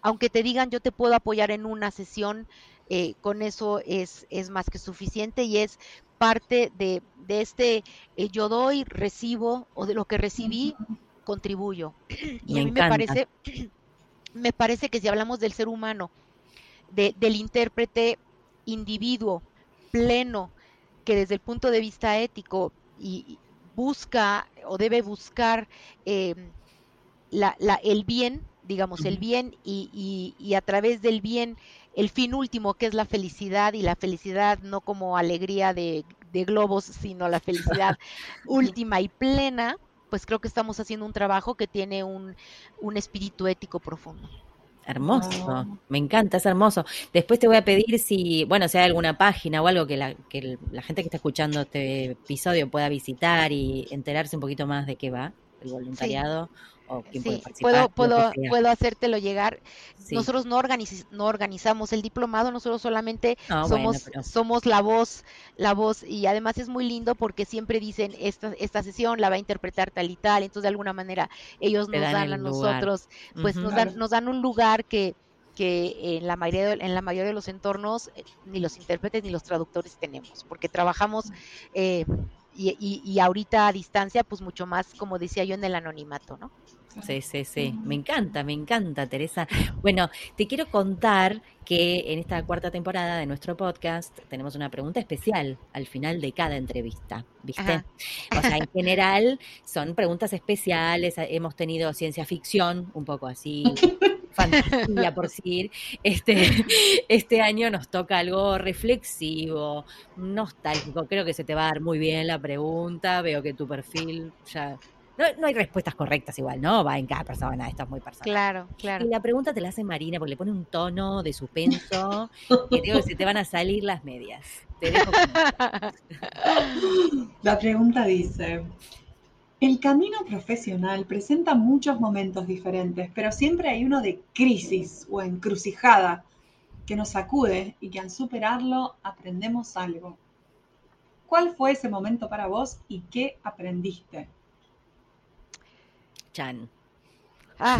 aunque te digan yo te puedo apoyar en una sesión, eh, con eso es, es más que suficiente y es parte de, de este eh, yo doy, recibo o de lo que recibí, contribuyo. Y a mí me parece me parece que si hablamos del ser humano, del intérprete individuo pleno, que desde el punto de vista ético y, busca o debe buscar em, la, el bien, digamos, el bien y, y, a través del bien el fin último, que es la felicidad, y la felicidad no como alegría de, de globos, sino la felicidad última y plena, pues creo que estamos haciendo un trabajo que tiene un, un espíritu ético profundo. Hermoso, Oh. me encanta, es hermoso. Después te voy a pedir si, bueno, si hay alguna página o algo que la, que el- la gente que está escuchando este episodio pueda visitar y enterarse un poquito más de qué va el voluntariado o quién puede Sí, participar. puedo, puedo, puedo hacértelo llegar. Sí. Nosotros no, organiz- no organizamos el diplomado, nosotros solamente bueno, somos, pero- somos la voz, la voz, y además es muy lindo porque siempre dicen esta, esta sesión la va a interpretar tal y tal, entonces de alguna manera ellos Te nos dan dan a lugar. nosotros, pues nos dan, nos dan un lugar que, que en la mayoría de, en la mayoría de los entornos eh, ni los intérpretes ni los traductores tenemos, porque trabajamos eh, y, y, y ahorita a distancia, pues mucho más, como decía yo, en el anonimato, ¿no? Sí, sí, sí. Me encanta, me encanta, Teresa. Bueno, te quiero contar que en esta cuarta temporada de nuestro podcast tenemos una pregunta especial al final de cada entrevista, ¿viste? Ajá. O sea, en general son preguntas especiales. Hemos tenido ciencia ficción, un poco así, fantasía por decir. Este, este año nos toca algo reflexivo, nostálgico. Creo que se te va a dar muy bien la pregunta. Veo que tu perfil ya. No, no hay respuestas correctas igual, ¿no? Va en cada persona, esto es muy personal. Claro, claro. Y la pregunta te la hace Marina porque le pone un tono de suspenso que digo que se te van a salir las medias. Te dejo con- La pregunta dice, el camino profesional presenta muchos momentos diferentes, pero siempre hay uno de crisis o encrucijada que nos sacude y que al superarlo aprendemos algo. ¿Cuál fue ese momento para vos y qué aprendiste? Chan. Ah,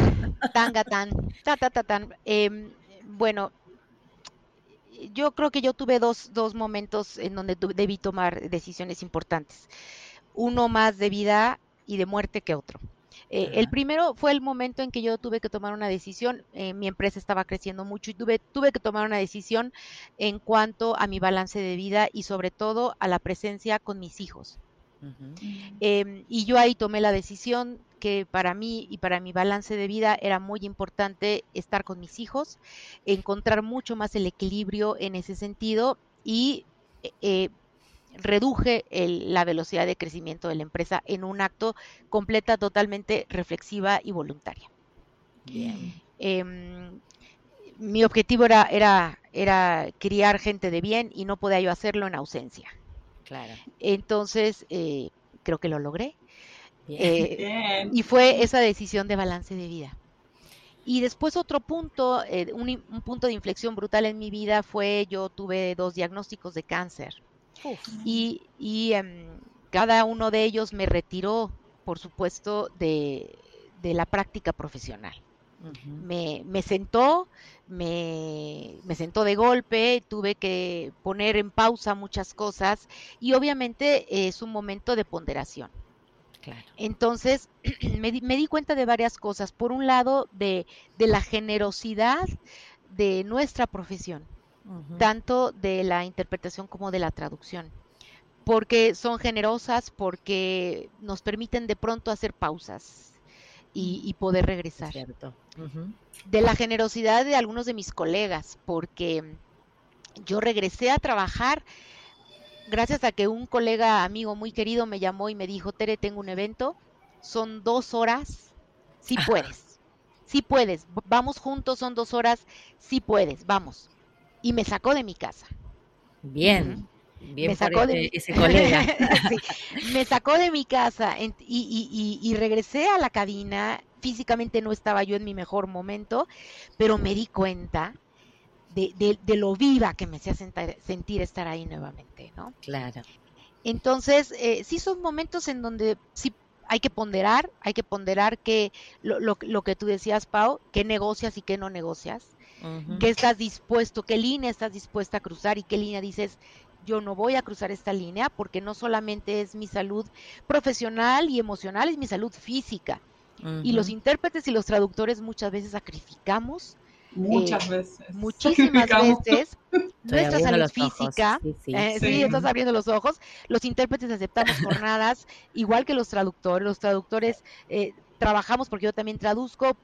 tanga tan, ta ta ta tan. Em, bueno, yo creo que yo tuve dos, dos momentos en donde debí tomar decisiones importantes. Uno más de vida y de muerte que otro. Eh, el primero fue el momento en que yo tuve que tomar una decisión. eh, mi empresa estaba creciendo mucho y tuve, tuve que tomar una decisión en cuanto a mi balance de vida y sobre todo a la presencia con mis hijos. Ujú. Em, y yo ahí tomé la decisión que para mí y para mi balance de vida era muy importante estar con mis hijos, encontrar mucho más el equilibrio en ese sentido y eh, reduje el- la velocidad de crecimiento de la empresa en un acto completa, totalmente reflexiva y voluntaria. Bien. Em, mi objetivo era, era, era criar gente de bien y no podía yo hacerlo en ausencia. Claro. Entonces, eh, creo que lo logré. Bien. Eh, Bien. y fue esa decisión de balance de vida. Y después otro punto, eh, un, un punto de inflexión brutal en mi vida fue yo tuve dos diagnósticos de cáncer. Y, y, em, cada uno de ellos me retiró, por supuesto, de, de la práctica profesional. Me, me sentó, me, me sentó de golpe, tuve que poner en pausa muchas cosas y obviamente es un momento de ponderación. Claro. Entonces, me di, me di cuenta de varias cosas. Por un lado, de, de la generosidad de nuestra profesión, Tanto de la interpretación como de la traducción, porque son generosas, porque nos permiten de pronto hacer pausas y, y poder regresar. Cierto. De la generosidad de algunos de mis colegas, porque yo regresé a trabajar gracias a que un colega amigo muy querido me llamó y me dijo, Tere, tengo un evento, son dos horas, sí puedes, sí puedes, vamos juntos, son dos horas, sí puedes, vamos. Y me sacó de mi casa. Bien. Bien me por sacó de ese, mi- ese colega. Sí, me sacó de mi casa y, y- y- y regresé a la cabina. Físicamente no estaba yo en mi mejor momento, pero me di cuenta de, de- de lo viva que me hacía sentar- sentir estar ahí nuevamente, ¿no? Claro. Entonces, eh, sí son momentos en donde sí hay que ponderar, hay que ponderar que lo, lo- lo que tú decías, Pau, qué negocias y qué no negocias, Ujú. qué estás dispuesto, qué línea estás dispuesta a cruzar y qué línea dices, yo no voy a cruzar esta línea porque no solamente es mi salud profesional y emocional, es mi salud física. Y los intérpretes y los traductores muchas veces sacrificamos, Muchas eh, veces. muchísimas veces, nuestra salud los ojos. física. Sí, sí. Eh, sí, Sí. estás abriendo los ojos. Los intérpretes aceptamos jornadas, igual que los traductores. Los traductores eh, trabajamos, porque yo también traduzco,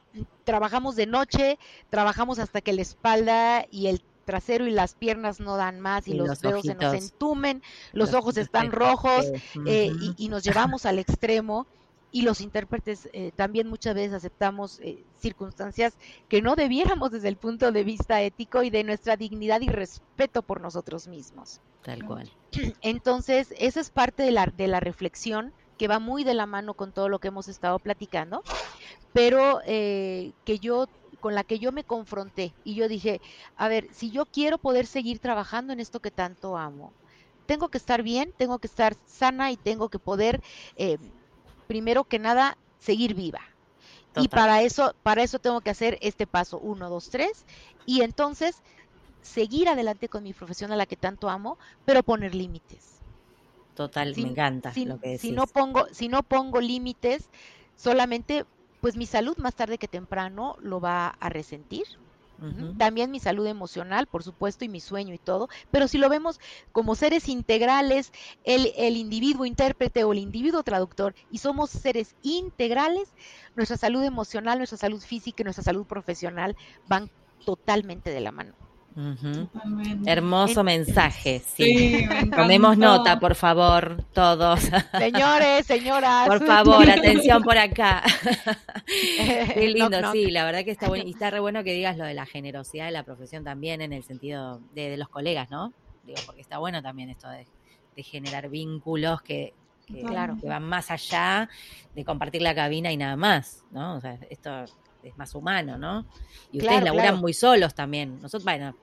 trabajamos de noche, trabajamos hasta que la espalda y el trasero y las piernas no dan más y, Y los, los dedos se nos entumen, los, Los ojos están rojos eh, y nos llevamos al extremo. y los intérpretes eh, también muchas veces aceptamos eh, circunstancias que no debiéramos desde el punto de vista ético y de nuestra dignidad y respeto por nosotros mismos. Tal cual. Entonces, esa es parte de la, de la reflexión que va muy de la mano con todo lo que hemos estado platicando, pero eh, que yo con la que yo me confronté y yo dije, a ver, si yo quiero poder seguir trabajando en esto que tanto amo, tengo que estar bien, tengo que estar sana y tengo que poder primero que nada, seguir viva. Y para eso, para eso tengo que hacer este paso, uno, dos, tres, y entonces seguir adelante con mi profesión a la que tanto amo, pero poner límites. Total, me encanta si, lo que Si no pongo, si no pongo límites, solamente, pues mi salud más tarde que temprano lo va a resentir. También mi salud emocional, por supuesto, y mi sueño y todo, pero si lo vemos como seres integrales, el, el individuo intérprete o el individuo traductor, y somos seres integrales, nuestra salud emocional, nuestra salud física y nuestra salud profesional van totalmente de la mano. Hermoso mensaje, sí. Tomemos nota, por favor, todos. Señores, señoras. Por favor, atención por acá. Qué lindo, sí, la verdad que está bueno. Y está re bueno que digas lo de la generosidad de la profesión también, en el sentido de, los colegas, ¿no? Digo, porque está bueno también esto de, generar vínculos que, claro. que van más allá de compartir la cabina y nada más, ¿no? O sea, esto es más humano, ¿no? Y ustedes laburan muy solos también. Nosotros, bueno,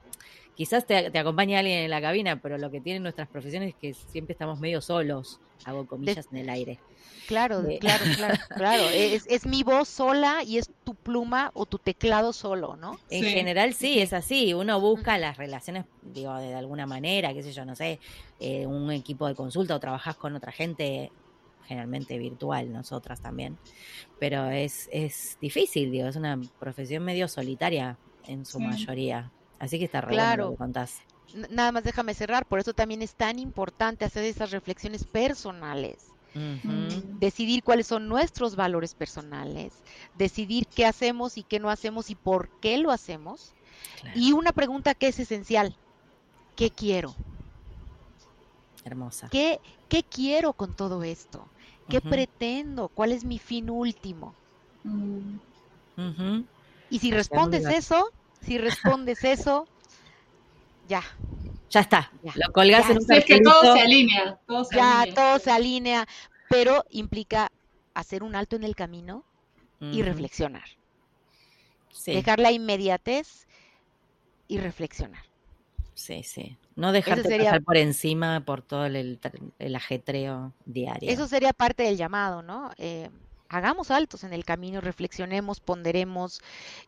quizás te, te acompañe alguien en la cabina, pero lo que tienen nuestras profesiones es que siempre estamos medio solos, hago comillas en el aire. Claro, claro, claro, claro. Es, mi voz sola y es tu pluma o tu teclado solo, ¿no? En general sí, es así. Uno busca las relaciones, digo, de alguna manera, qué sé yo, no sé, eh, un equipo de consulta o trabajas con otra gente generalmente virtual, nosotras también. Pero es, es difícil, digo, es una profesión medio solitaria en su mayoría. Así que está re claro. lo contás. Nada más déjame cerrar, por eso también es tan importante hacer esas reflexiones personales. Decidir cuáles son nuestros valores personales, decidir qué hacemos y qué no hacemos y por qué lo hacemos. Y una pregunta que es esencial, ¿qué quiero? Hermosa. ¿Qué, qué quiero con todo esto? ¿Qué pretendo? ¿Cuál es mi fin último? Y si respondes eso, si respondes eso, ya. Ya está. Lo colgas en un Es que todo se alinea. ya, todo se alinea, pero implica hacer un alto en el camino y reflexionar. Dejar la inmediatez y reflexionar. Sí, sí. No dejarte pasar por encima por todo el, ajetreo diario. Eso sería parte del llamado, ¿no? Eh, hagamos altos en el camino, reflexionemos, ponderemos,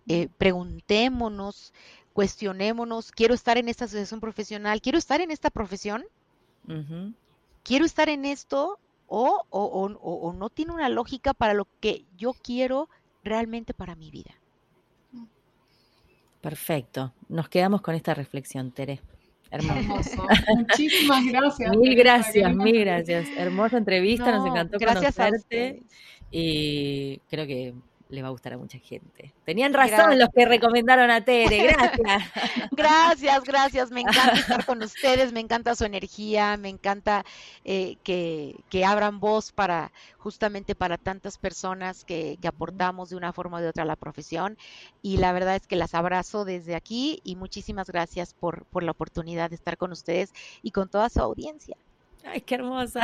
eh, preguntémonos, cuestionémonos, quiero estar en esta asociación profesional, quiero estar en esta profesión, quiero estar en esto o, o, no tiene una lógica para lo que yo quiero realmente para mi vida. Perfecto. Nos quedamos con esta reflexión, Tere. Hermoso. Muchísimas gracias. Mil gracias, mil gracias. Hermosa entrevista, nos encantó conocerte y creo que le va a gustar a mucha gente. Tenían razón los que recomendaron a Tere, gracias. gracias, gracias, me encanta estar con ustedes, me encanta su energía, me encanta eh, que, que, abran voz para justamente para tantas personas que, que, aportamos de una forma o de otra a la profesión y la verdad es que las abrazo desde aquí y muchísimas gracias por, por la oportunidad de estar con ustedes y con toda su audiencia. Ay, qué hermosa.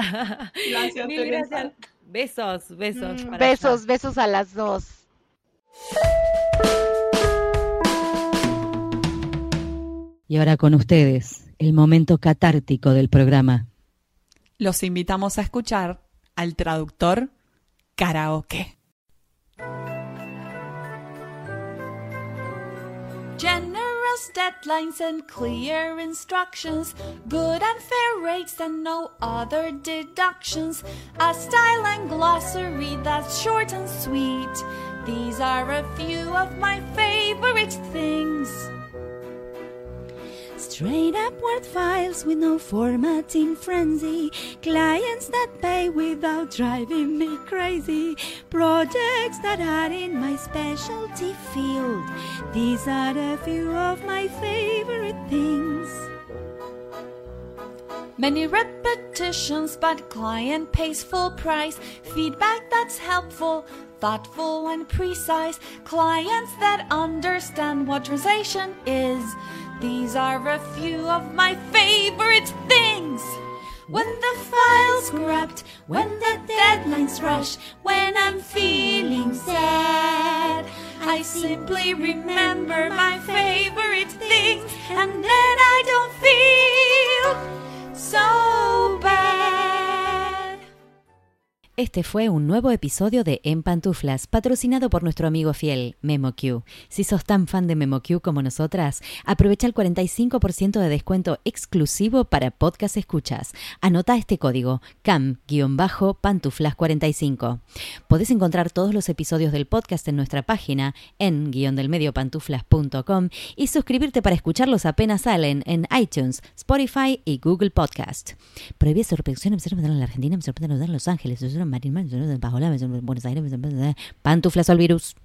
Gracias, Mil gracias. Besos, besos. Mm, besos, besos a las dos. Y ahora con ustedes, el momento catártico del programa. Los invitamos a escuchar al traductor karaoke. Deadlines and clear instructions, good and fair rates and no other deductions, a style and glossary that's short and sweet. These are a few of my favorite things. Straight up Word files with no formatting frenzy. Clients that pay without driving me crazy. Projects that are in my specialty field. These are a few of my favorite things. Many repetitions, but client pays full price. Feedback that's helpful, thoughtful, and precise. Clients that understand what translation is. These are a few of my favorite things. When the file's corrupt, when the deadlines rush, when I'm feeling sad, I simply remember my favorite things, and then I don't feel so bad. Este fue un nuevo episodio de En Pantuflas, patrocinado por nuestro amigo fiel, MemoQ. Si sos tan fan de MemoQ como nosotras, aprovecha el 45% de descuento exclusivo para podcast escuchas. Anota este código, CAM-pantuflas45. Podés encontrar todos los episodios del podcast en nuestra página en guiondelmediopantuflas.com y suscribirte para escucharlos apenas salen en iTunes, Spotify y Google Podcast. Prohibida sorpresión, en la Argentina, en Los Ángeles, Marín, Buenos Aires, Pantuflas al virus.